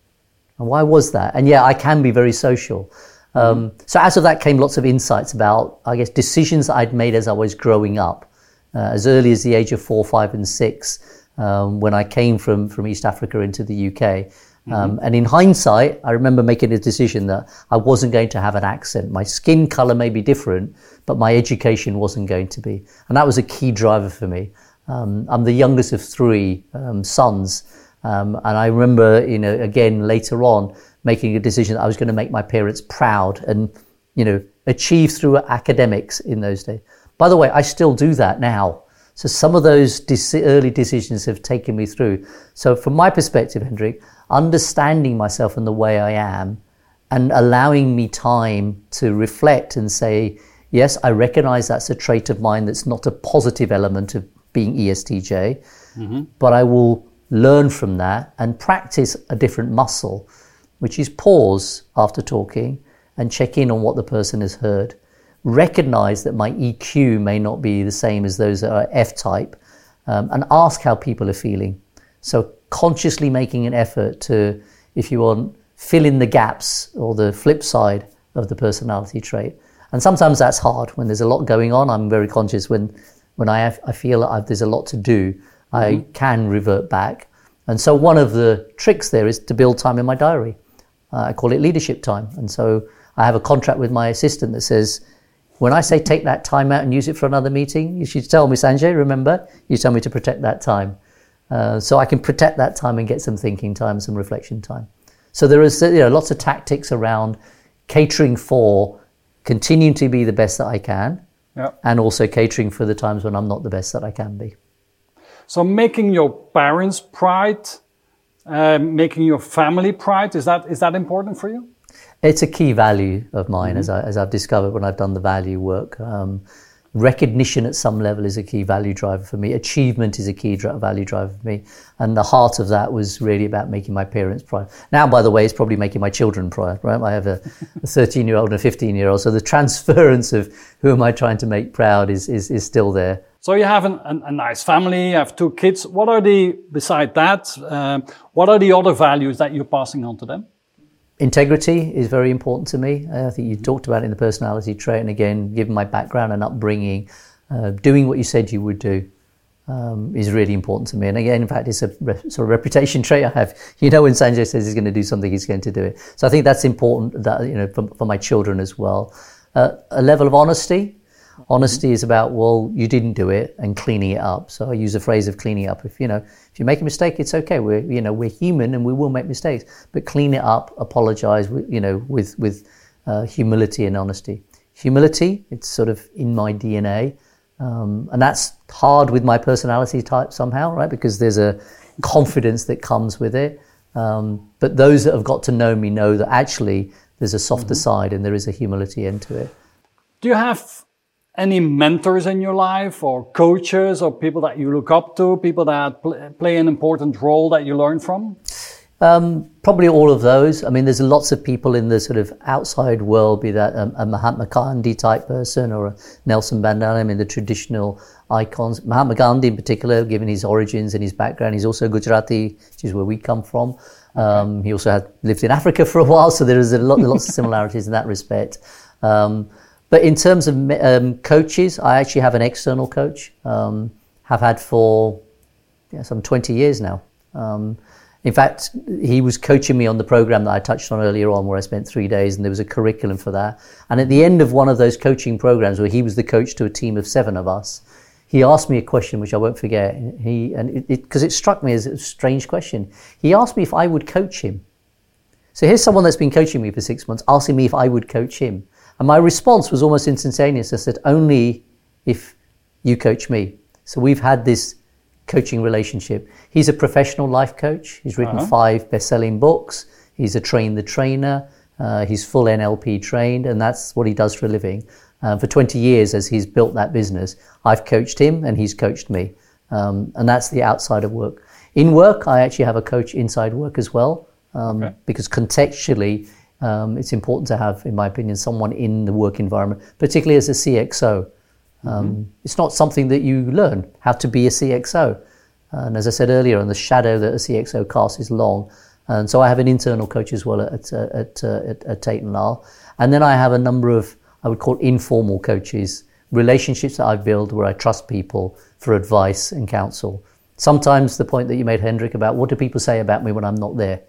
Speaker 1: And why was that? And yeah, I can be very social. Um, so out of that came lots of insights about, I guess, decisions I'd made as I was growing up as early as the age of four, five, and six, um, when I came from, from East Africa into the UK. Um, mm-hmm. And in hindsight, I remember making a decision that I wasn't going to have an accent. My skin color may be different, but my education wasn't going to be. And that was a key driver for me. Um, I'm the youngest of three um, sons. Um, and I remember, you know, again, later on, making a decision that I was going to make my parents proud and, you know, achieve through academics in those days. By the way, I still do that now. So some of those early decisions have taken me through. So from my perspective, Hendrik, understanding myself and the way I am and allowing me time to reflect and say, yes, I recognize that's a trait of mine that's not a positive element of being ESTJ, mm-hmm. but I will learn from that and practice a different muscle, which is pause after talking and check in on what the person has heard recognize that my EQ may not be the same as those that are F type, um, and ask how people are feeling. So, consciously making an effort to, if you want, fill in the gaps or the flip side of the personality trait. And sometimes that's hard when there's a lot going on. I'm very conscious when, when I, have, I feel I've, there's a lot to do, mm-hmm. I can revert back. And so, one of the tricks there is to build time in my diary. Uh, I call it leadership time. And so, I have a contract with my assistant that says, when I say take that time out and use it for another meeting, you should tell me, Sanjay, remember, you tell me to protect that time. Uh, so I can protect that time and get some thinking time, some reflection time. So there is you know, lots of tactics around catering for continuing to be the best that I can yep. and also catering for the times when I'm not the best that I can be.
Speaker 2: So making your parents pride, uh, making your family pride, is that, is that important for you?
Speaker 1: It's a key value of mine, mm-hmm. as, I, as I've discovered when I've done the value work. Um, recognition at some level is a key value driver for me. Achievement is a key value driver for me. And the heart of that was really about making my parents proud. Now, by the way, it's probably making my children proud, right? I have a 13 year old and a 15 year old. So the transference of who am I trying to make proud is, is, is still there.
Speaker 2: So you have an, an, a nice family, you have two kids. What are the, beside that, uh, what are the other values that you're passing on to them?
Speaker 1: Integrity is very important to me. Uh, I think you talked about it in the personality trait, and again, given my background and upbringing, uh, doing what you said you would do um, is really important to me. And again, in fact, it's a re- sort of reputation trait I have. You know, when Sanjay says he's going to do something, he's going to do it. So I think that's important. That you know, for, for my children as well, uh, a level of honesty. Honesty is about well, you didn't do it, and cleaning it up. So I use the phrase of cleaning up. If you know, if you make a mistake, it's okay. We're you know we're human and we will make mistakes, but clean it up, apologize. You know, with with uh, humility and honesty. Humility, it's sort of in my DNA, um, and that's hard with my personality type somehow, right? Because there's a confidence that comes with it. Um, but those that have got to know me know that actually there's a softer side and there is a humility into it.
Speaker 2: Do you have any mentors in your life or coaches or people that you look up to, people that pl- play an important role that you learn from?
Speaker 1: Um, probably all of those. I mean, there's lots of people in the sort of outside world, be that a, a Mahatma Gandhi type person or a Nelson Mandela, I mean, the traditional icons. Mahatma Gandhi, in particular, given his origins and his background, he's also Gujarati, which is where we come from. Um, he also had lived in Africa for a while, so there is a lot, lots of similarities in that respect. Um, but in terms of um, coaches, I actually have an external coach. Um, have had for yeah, some 20 years now. Um, in fact, he was coaching me on the program that I touched on earlier on, where I spent three days, and there was a curriculum for that. And at the end of one of those coaching programs, where he was the coach to a team of seven of us, he asked me a question which I won't forget. He and because it, it, it struck me as a strange question. He asked me if I would coach him. So here's someone that's been coaching me for six months asking me if I would coach him, and my response was almost instantaneous. I said, "Only if you coach me." So we've had this coaching relationship. He's a professional life coach. He's written uh-huh. five best-selling books. He's a train the trainer. Uh, he's full NLP trained, and that's what he does for a living. Uh, for 20 years, as he's built that business, I've coached him, and he's coached me. Um, and that's the outside of work. In work, I actually have a coach inside work as well, um, okay. because contextually, um, it's important to have, in my opinion, someone in the work environment, particularly as a CXO. Um, mm-hmm. It's not something that you learn how to be a CXO. And as I said earlier, and the shadow that a CXO casts is long. And so I have an internal coach as well at, at, at, at Tate and Lyle. And then I have a number of, I would call informal coaches, relationships that I've built where I trust people for advice and counsel. Sometimes the point that you made, Hendrik, about what do people say about me when I'm not there?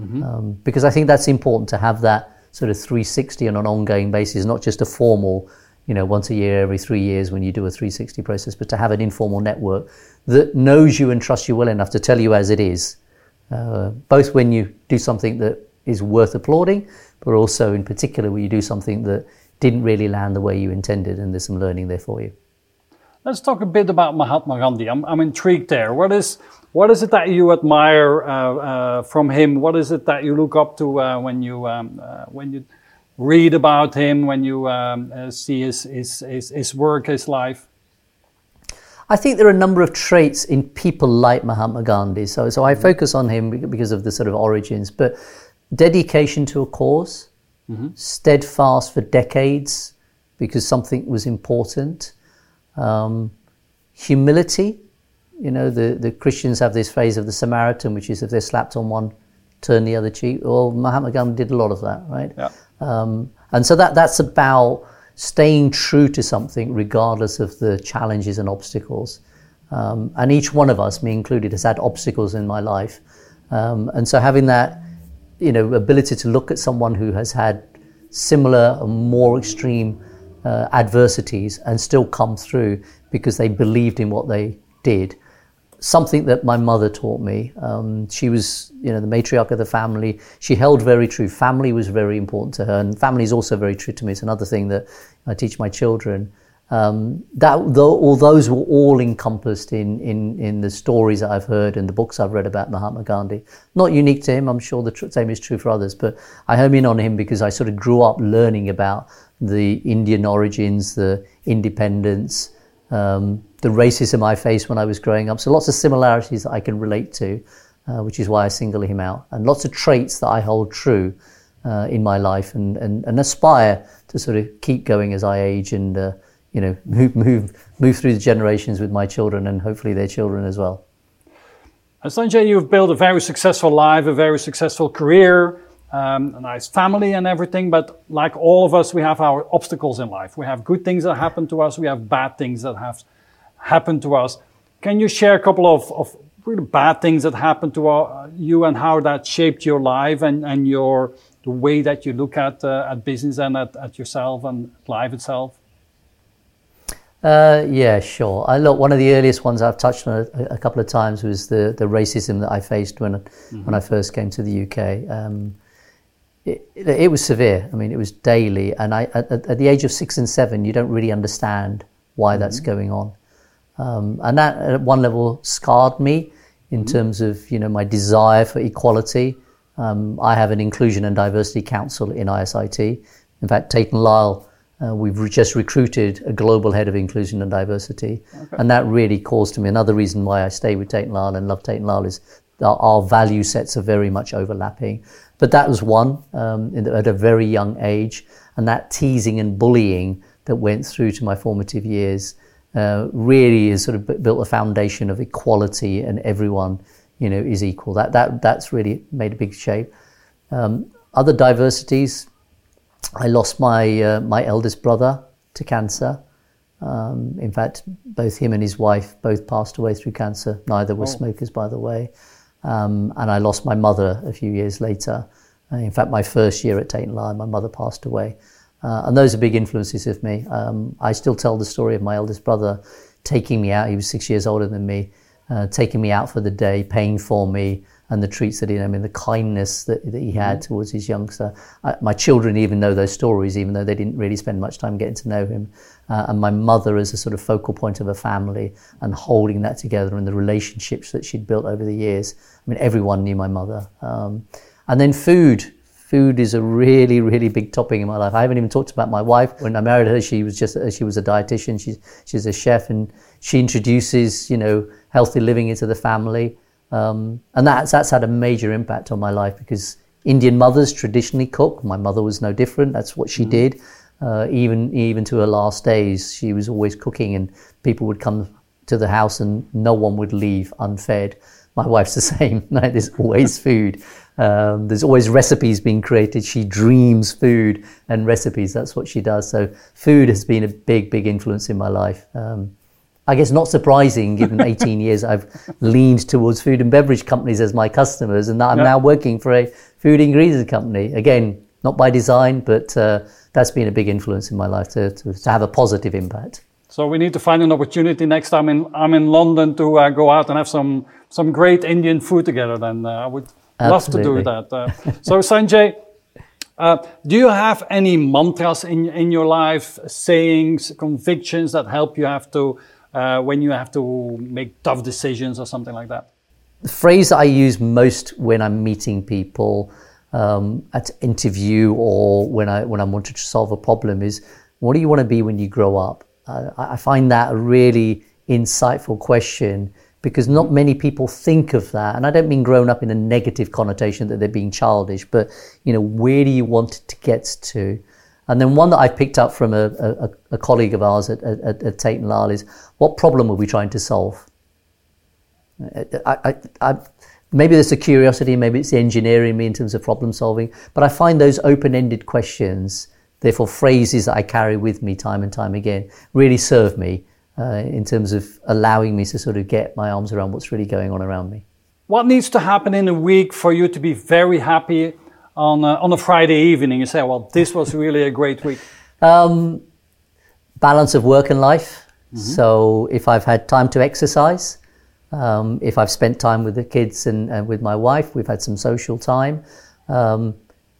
Speaker 1: Mm-hmm. Um, because I think that's important to have that sort of 360 on an ongoing basis, not just a formal you know, once a year, every three years when you do a 360 process, but to have an informal network that knows you and trusts you well enough to tell you as it is, uh, both when you do something that is worth applauding, but also in particular when you do something that didn't really land the way you intended and there's some learning there for you.
Speaker 2: Let's talk a bit about Mahatma Gandhi. I'm, I'm intrigued there. What is, what is it that you admire uh, uh, from him? What is it that you look up to uh, when you, um, uh, when you read about him, when you um, uh, see his, his, his, his work, his life?
Speaker 1: I think there are a number of traits in people like Mahatma Gandhi. So, so I mm-hmm. focus on him because of the sort of origins, but dedication to a because mm-hmm. steadfast for decades because something was important, um, humility. You know, the, the Christians have this phrase of the Samaritan, which is if they're slapped on one, turn the other cheek. Well, Mahatma Gandhi did a lot of that, right?
Speaker 2: Yeah.
Speaker 1: Um, and so that, that's about staying true to something regardless of the challenges and obstacles. Um, and each one of us, me included, has had obstacles in my life. Um, and so having that, you know, ability to look at someone who has had similar and more extreme uh, adversities and still come through because they believed in what they did something that my mother taught me. Um, she was, you know, the matriarch of the family. She held very true. Family was very important to her, and family is also very true to me. It's another thing that I teach my children. Um, that though, all those were all encompassed in, in, in the stories that I've heard and the books I've read about Mahatma Gandhi. Not unique to him. I'm sure the tr- same is true for others. But I home in on him because I sort of grew up learning about the Indian origins, the independence. Um, the racism I faced when I was growing up. So lots of similarities that I can relate to, uh, which is why I single him out. And lots of traits that I hold true uh, in my life and, and, and aspire to sort of keep going as I age and, uh, you know, move, move, move through the generations with my children and hopefully their children as well.
Speaker 2: Sanjay, you've built a very successful life, a very successful career, um, a nice family and everything. But like all of us, we have our obstacles in life. We have good things that happen to us. We have bad things that have happened to us. Can you share a couple of, of really bad things that happened to uh, you and how that shaped your life and, and your the way that you look at uh, at business and at, at yourself and life itself?
Speaker 1: Uh, yeah, sure. I look. One of the earliest ones I've touched on a, a couple of times was the, the racism that I faced when mm-hmm. when I first came to the UK. Um, it, it, was severe. I mean, it was daily, and I at, at, the age of six and seven, you don't really understand why mm-hmm. that's going on. Um, and that at one level scarred me in terms of you know my desire for equality. Um, I have an inclusion and diversity council in ISIT. In fact, Tate and Lyle, uh, we've re- just recruited a global head of inclusion and diversity, and that really calls to me. Another reason why I stay with Tate and Lyle and love Tate and Lyle is our, our value sets are very much overlapping. But that was one um, in, at a very young age, and that teasing and bullying that went through to my formative years uh, really has sort of built a foundation of equality and everyone, you know, is equal. That that that's really made a big shape. Um, other diversities, I lost my uh, my eldest brother to cancer. Um, in fact, both him and his wife both passed away through cancer. Neither were oh. smokers, by the way. Um, and I lost my mother a few years later. Uh, in fact, my first year at Tate and Lyle, my mother passed away. Uh, and those are big influences of me. Um, I still tell the story of my eldest brother taking me out. He was six years older than me, uh, taking me out for the day, paying for me, and the treats that he, I mean, the kindness that, that he had mm-hmm. towards his youngster. I, my children even know those stories, even though they didn't really spend much time getting to know him. Uh, and my mother as a sort of focal point of a family and holding that together and the relationships that she'd built over the years. I mean, everyone knew my mother. Um, and then food food is a really, really big topic in my life. I haven't even talked about my wife. When I married her, she was just she was a dietitian. She's she's a chef, and she introduces you know healthy living into the family, um, and that's that's had a major impact on my life because Indian mothers traditionally cook. My mother was no different. That's what she mm. did. Uh, even even to her last days, she was always cooking, and people would come to the house, and no one would leave unfed. My wife's the same. Right? There's always food. Um, there's always recipes being created. She dreams food and recipes. That's what she does. So food has been a big, big influence in my life. Um, I guess not surprising, given 18 years I've leaned towards food and beverage companies as my customers, and that I'm now working for a food ingredients company. Again, not by design, but uh, that's been a big influence in my life to, to, to, have a positive impact.
Speaker 2: So we need to find an opportunity next time in, I'm in London to uh, go out and have some some great Indian food together. Then uh, I would Absolutely. love to do that. Uh, so Sanjay, uh, do you have any mantras in in your life, sayings, convictions that help you have to uh, when you have to make tough decisions or something like that?
Speaker 1: The phrase I use most when I'm meeting people um, at interview or when I when I'm want to solve a problem is, what do you want to be when you grow up? Uh, I find that a really insightful question because not many people think of that. And I don't mean grown up in a negative connotation that they're being childish, but you know, where do you want to get to? And then one that I've picked up from a, a, a colleague of ours at, at, at, Tate and Lyle is, what problem are we trying to solve? I, I, I, maybe there's a curiosity, maybe it's the engineering me in terms of problem solving, but I find those open-ended questions, therefore phrases that I carry with me time and time again, really serve me uh, in terms of allowing me to sort of get my arms around what's really going on around me.
Speaker 2: What needs to happen in a week for you to be very happy on a, on a Friday evening? You say, well, this was really a great week. Um,
Speaker 1: balance of work and life. Mm-hmm. So if I've had time to exercise, um, if I've spent time with the kids and, and, with my wife, we've had some social time. Um,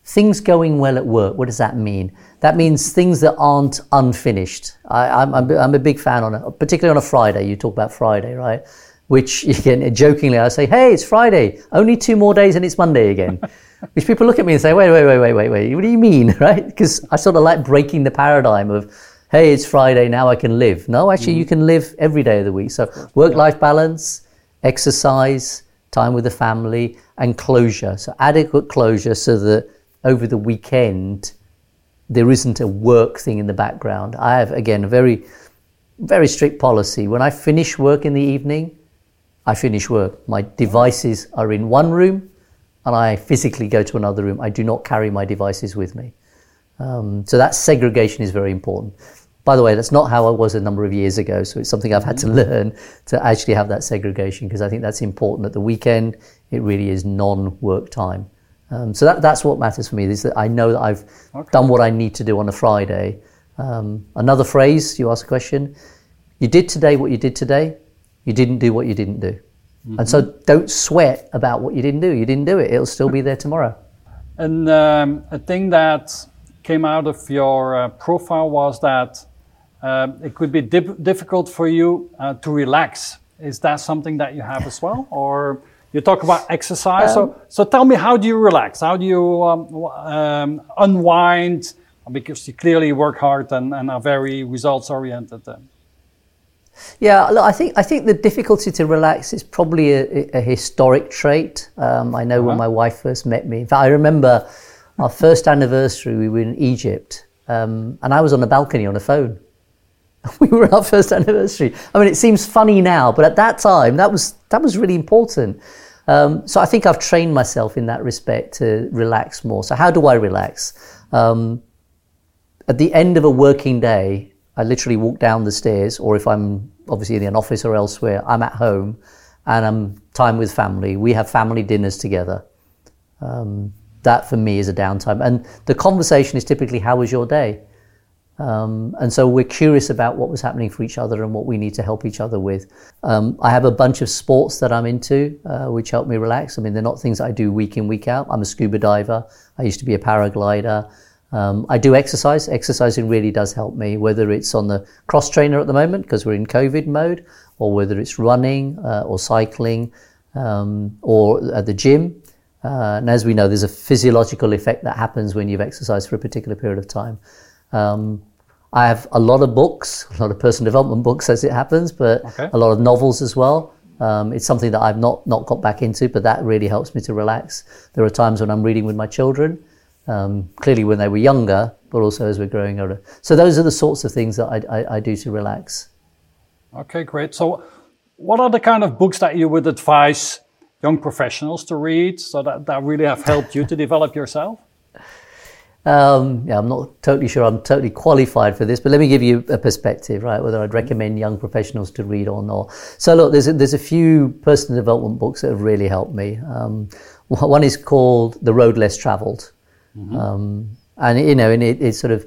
Speaker 1: things going well at work, what does that mean? That means things that aren't unfinished. I, am I'm, I'm a big fan on a, particularly on a Friday. You talk about Friday, right? Which again, jokingly, I say, "Hey, it's Friday. Only two more days and it's Monday again." Which people look at me and say, "Wait, wait, wait, wait, wait, wait. What do you mean, right?" Because I sort of like breaking the paradigm of, "Hey, it's Friday. Now I can live." No, actually, mm. you can live every day of the week. So work-life balance, exercise, time with the family, and closure. So adequate closure so that over the weekend there isn't a work thing in the background. I have, again, a very, very strict policy. When I finish work in the evening, I finish work. My devices are in one room and I physically go to another room. I do not carry my devices with me. Um, so that segregation is very important. By the way, that's not how I was a number of years ago. So it's something I've had to learn to actually have that segregation because I think that's important. At the weekend, it really is non work time. Um, so that, that's what matters for me is that I know that I've okay. done what I need to do on a Friday. Um, another phrase, you ask a question, you did today what you did today, you didn't do what you didn't do. Mm-hmm. And so don't sweat about what you didn't do. You didn't do it, it'll still be there tomorrow.
Speaker 2: And um, a thing that came out of your uh, profile was that uh, it could be dip- difficult for you uh, to relax Is that something that you have as well, or you talk about exercise? Um, so, so tell me, how do you relax? How do you um, um, unwind? Because you clearly work hard and, and are very results oriented. Then.
Speaker 1: Yeah, look, I think I think the difficulty to relax is probably a, a historic trait. Um, I know uh-huh. when my wife first met me. In fact, I remember our first anniversary. We were in Egypt, um, and I was on the balcony on a phone. We were our first anniversary. I mean, it seems funny now, but at that time, that was that was really important. Um, so I think I've trained myself in that respect to relax more. So how do I relax? Um, at the end of a working day, I literally walk down the stairs, or if I'm obviously in an office or elsewhere, I'm at home and I'm time with family. We have family dinners together. Um, that for me is a downtime. And the conversation is typically, How was your day? Um, and so we're curious about what was happening for each other and what we need to help each other with. Um, I have a bunch of sports that I'm into, uh, which help me relax. I mean, they're not things I do week in, week out. I'm a scuba diver. I used to be a paraglider. Um, I do exercise. Exercising really does help me, whether it's on the cross trainer at the moment because we're in COVID mode, or whether it's running uh, or cycling um, or at the gym. Uh, and as we know, there's a physiological effect that happens when you've exercised for a particular period of time. Um, I have a lot of books, a lot of personal development books as it happens, but okay. a lot of novels as well. Um, it's something that I've not, not got back into, but that really helps me to relax. There are times when I'm reading with my children, um, clearly when they were younger, but also as we're growing older. So those are the sorts of things that I, I, I do to relax.
Speaker 2: Okay, great. So, what are the kind of books that you would advise young professionals to read so that, that really have helped you to develop yourself?
Speaker 1: Um, yeah, I'm not totally sure I'm totally qualified for this, but let me give you a perspective, right? Whether I'd recommend young professionals to read or not. So, look, there's a, there's a few personal development books that have really helped me. Um, one is called The Road Less Traveled, mm-hmm. um, and you know, and it, it sort of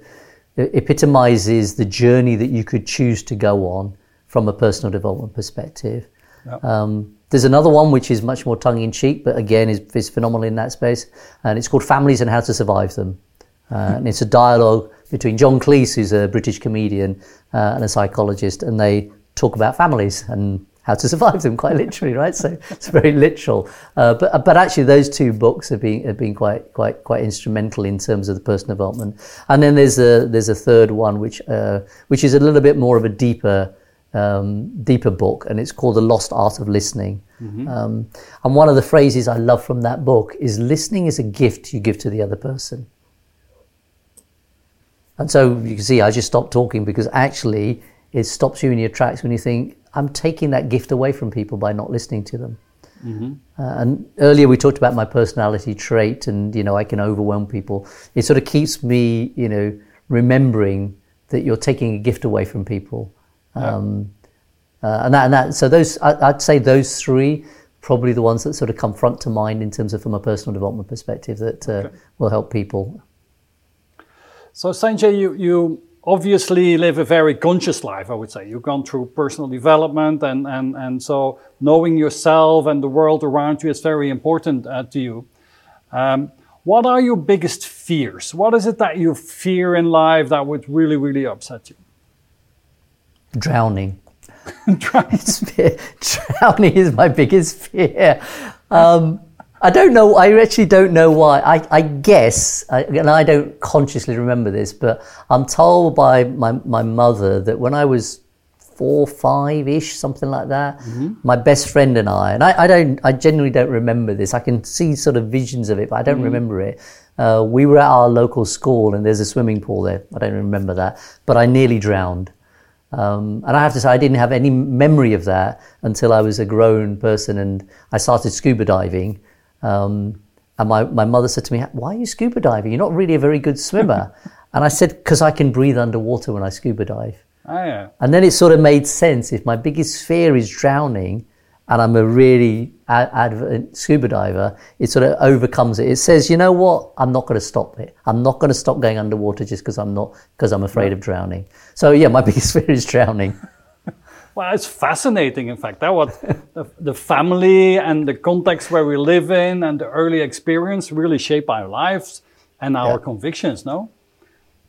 Speaker 1: epitomizes the journey that you could choose to go on from a personal development perspective. Yep. Um, there's another one which is much more tongue in cheek, but again is, is phenomenal in that space, and it's called Families and How to Survive Them. Uh, and it's a dialogue between John Cleese, who's a British comedian uh, and a psychologist, and they talk about families and how to survive them, quite literally, right? So it's very literal. Uh, but but actually, those two books have been have been quite quite quite instrumental in terms of the personal development. And then there's a there's a third one which uh, which is a little bit more of a deeper. Um, deeper book, and it's called The Lost Art of Listening. Mm-hmm. Um, and one of the phrases I love from that book is listening is a gift you give to the other person. And so you can see I just stopped talking because actually it stops you in your tracks when you think, I'm taking that gift away from people by not listening to them. Mm-hmm. Uh, and earlier we talked about my personality trait and, you know, I can overwhelm people. It sort of keeps me, you know, remembering that you're taking a gift away from people. Um, uh, and, that, and that, so those, I, would say those three, probably the ones that sort of come front to mind in terms of from a personal development perspective that uh, okay. will help people.
Speaker 2: So Sanjay, you, you obviously live a very conscious life, I would say. You've gone through personal development and, and, and so knowing yourself and the world around you is very important uh, to you. Um, what are your biggest fears? What is it that you fear in life that would really, really upset you?
Speaker 1: Drowning. Drowning is my biggest fear. Um, I don't know. I actually don't know why. I, I guess, I, and I don't consciously remember this, but I'm told by my, my mother that when I was four, five ish, something like that, mm-hmm. my best friend and I, and I, I, don't, I genuinely don't remember this. I can see sort of visions of it, but I don't mm-hmm. remember it. Uh, we were at our local school and there's a swimming pool there. I don't remember that, but I nearly drowned. Um, and I have to say, I didn't have any memory of that until I was a grown person and I started scuba diving. Um, and my, my mother said to me, Why are you scuba diving? You're not really a very good swimmer. and I said, Because I can breathe underwater when I scuba dive.
Speaker 2: Oh, yeah.
Speaker 1: And then it sort of made sense. If my biggest fear is drowning and I'm a really ad- scuba diver, it sort of overcomes it. It says, you know what? I'm not going to stop it. I'm not going to stop going underwater just because I'm not because I'm afraid of drowning. So yeah, my biggest fear is drowning.
Speaker 2: Well, it's fascinating, in fact, that what the, the, family and the context where we live in and the early experience really shape our lives and our yeah. convictions, no?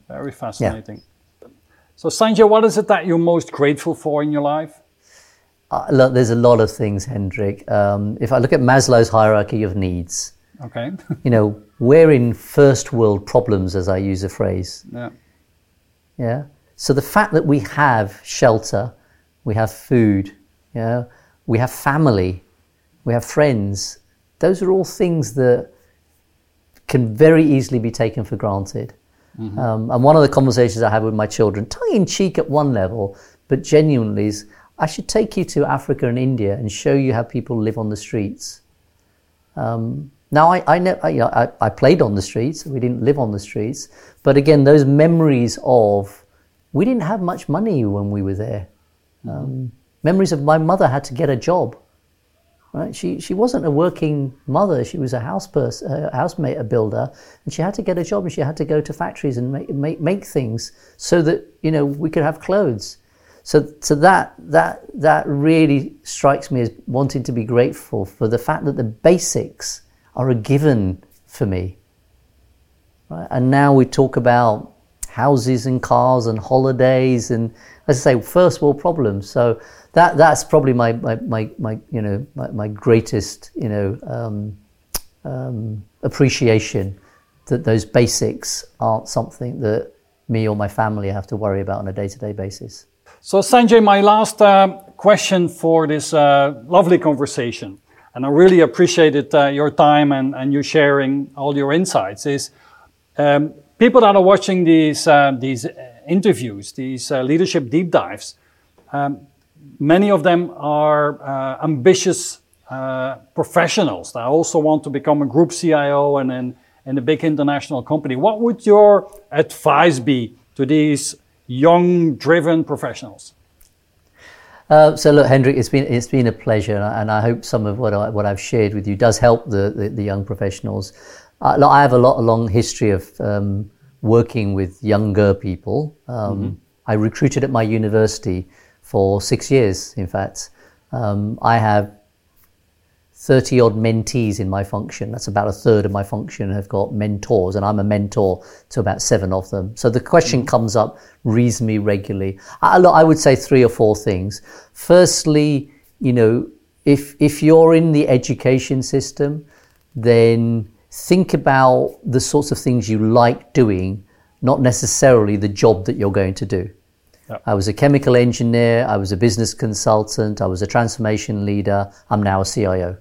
Speaker 2: Very fascinating. Yeah. So, Sanjay, what is it that you're most grateful for in your life?
Speaker 1: Uh, look, there's a lot of things, Hendrik. Um, if I look at Maslow's hierarchy of needs,
Speaker 2: Okay.
Speaker 1: you know, we're in first world problems, as I use a phrase.
Speaker 2: yeah.
Speaker 1: Yeah. So the fact that we have shelter, we have food, yeah, we have family, we have friends, those are all things that can very easily be taken for granted. Um, and one of the conversations I had with my children, tongue in cheek at one level, but genuinely is, I should take you to Africa and India and show you how people live on the streets. Um, now, I, I, know, I, you know, I, I played on the streets. We didn't live on the streets. But again, those memories of, we didn't have much money when we were there. Um, memories of my mother had to get a job. Right? She, she wasn't a working mother. She was a house person, a housemate, a builder, and she had to get a job and she had to go to factories and make, make, make things so that you know we could have clothes. So, so that that that really strikes me as wanting to be grateful for the fact that the basics are a given for me. Right? And now we talk about houses and cars and holidays and, as I say, first world problems. So that that's probably my my, my, my you know my, my greatest you know um, um, appreciation that those basics aren't something that me or my family have to worry about on a day to day basis.
Speaker 2: So, Sanjay, my last uh, question for this uh, lovely conversation, and I really appreciated uh, your time and, and you sharing all your insights, is um, people that are watching these, uh, these interviews, these uh, leadership deep dives, um, many of them are uh, ambitious professionals that also want to become a group CIO and in, in a big international company. What would your advice be to these young, driven professionals?
Speaker 1: Uh, so look, Hendrik, it's been it's been a pleasure, and I hope some of what I, what I've shared with you does help the the, the young professionals. I have a lot a long history of um, working with younger people. Um, mm-hmm. I recruited at my university for six years. In fact, um, I have 30 odd mentees in my function. That's about a third of my function have got mentors, and I'm a mentor to about seven of them. So the question mm-hmm. comes up reasonably regularly. I, I would say three or four things. Firstly, you know, if, if you're in the education system, then think about the sorts of things you like doing, not necessarily the job that you're going to do. Yep. I was a chemical engineer, I was a business consultant, I was a transformation leader, I'm now a CIO.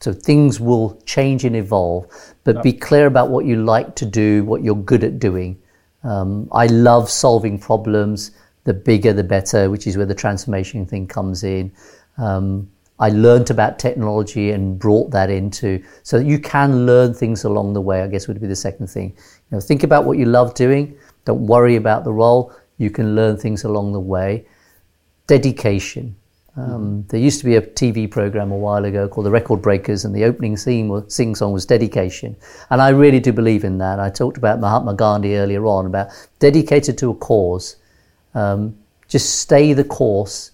Speaker 1: So things will change and evolve, but be clear about what you like to do, what you're good at doing. Um, I love solving problems. The bigger, the better, which is where the transformation thing comes in. Um, I learned about technology and brought that into so that you can learn things along the way. I guess would be the second thing. You know, think about what you love doing. Don't worry about the role. You can learn things along the way. Dedication. Um, there used to be a TV program a while ago called The Record Breakers, and the opening scene sing song was dedication. And I really do believe in that. I talked about Mahatma Gandhi earlier on about dedicated to a cause. Um, just stay the course,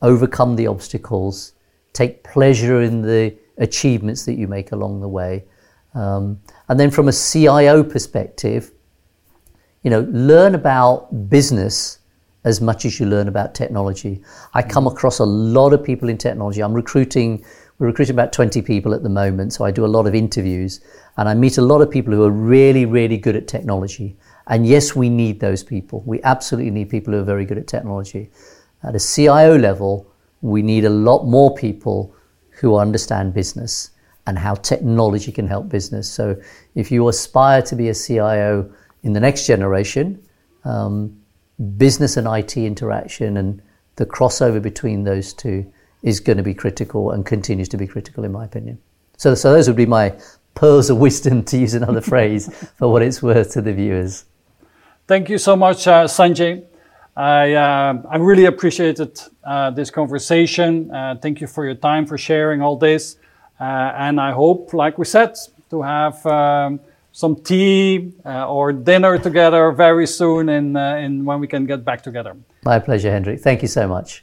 Speaker 1: overcome the obstacles, take pleasure in the achievements that you make along the way. Um, and then from a CIO perspective, you know, learn about business as much as you learn about technology. I come across a lot of people in technology. I'm recruiting, we're recruiting about 20 people at the moment, so I do a lot of interviews and I meet a lot of people who are really, really good at technology. And yes, we need those people. We absolutely need people who are very good at technology. At a CIO level, we need a lot more people who understand business and how technology can help business. So if you aspire to be a CIO in the next generation, um, business and IT interaction and the crossover between those two is going to be critical and continues to be critical, in my opinion. So, so those would be my pearls of wisdom, to use another phrase, for what it's worth to the viewers.
Speaker 2: Thank you so much, uh, Sanjay. I, uh, I really appreciated uh, this conversation. Uh, thank you for your time, for sharing all this. Uh, and I hope, like we said, to have um, some tea uh, or dinner together very soon and, uh, and when we can get back together.
Speaker 1: My pleasure, Hendrik. Thank you so much.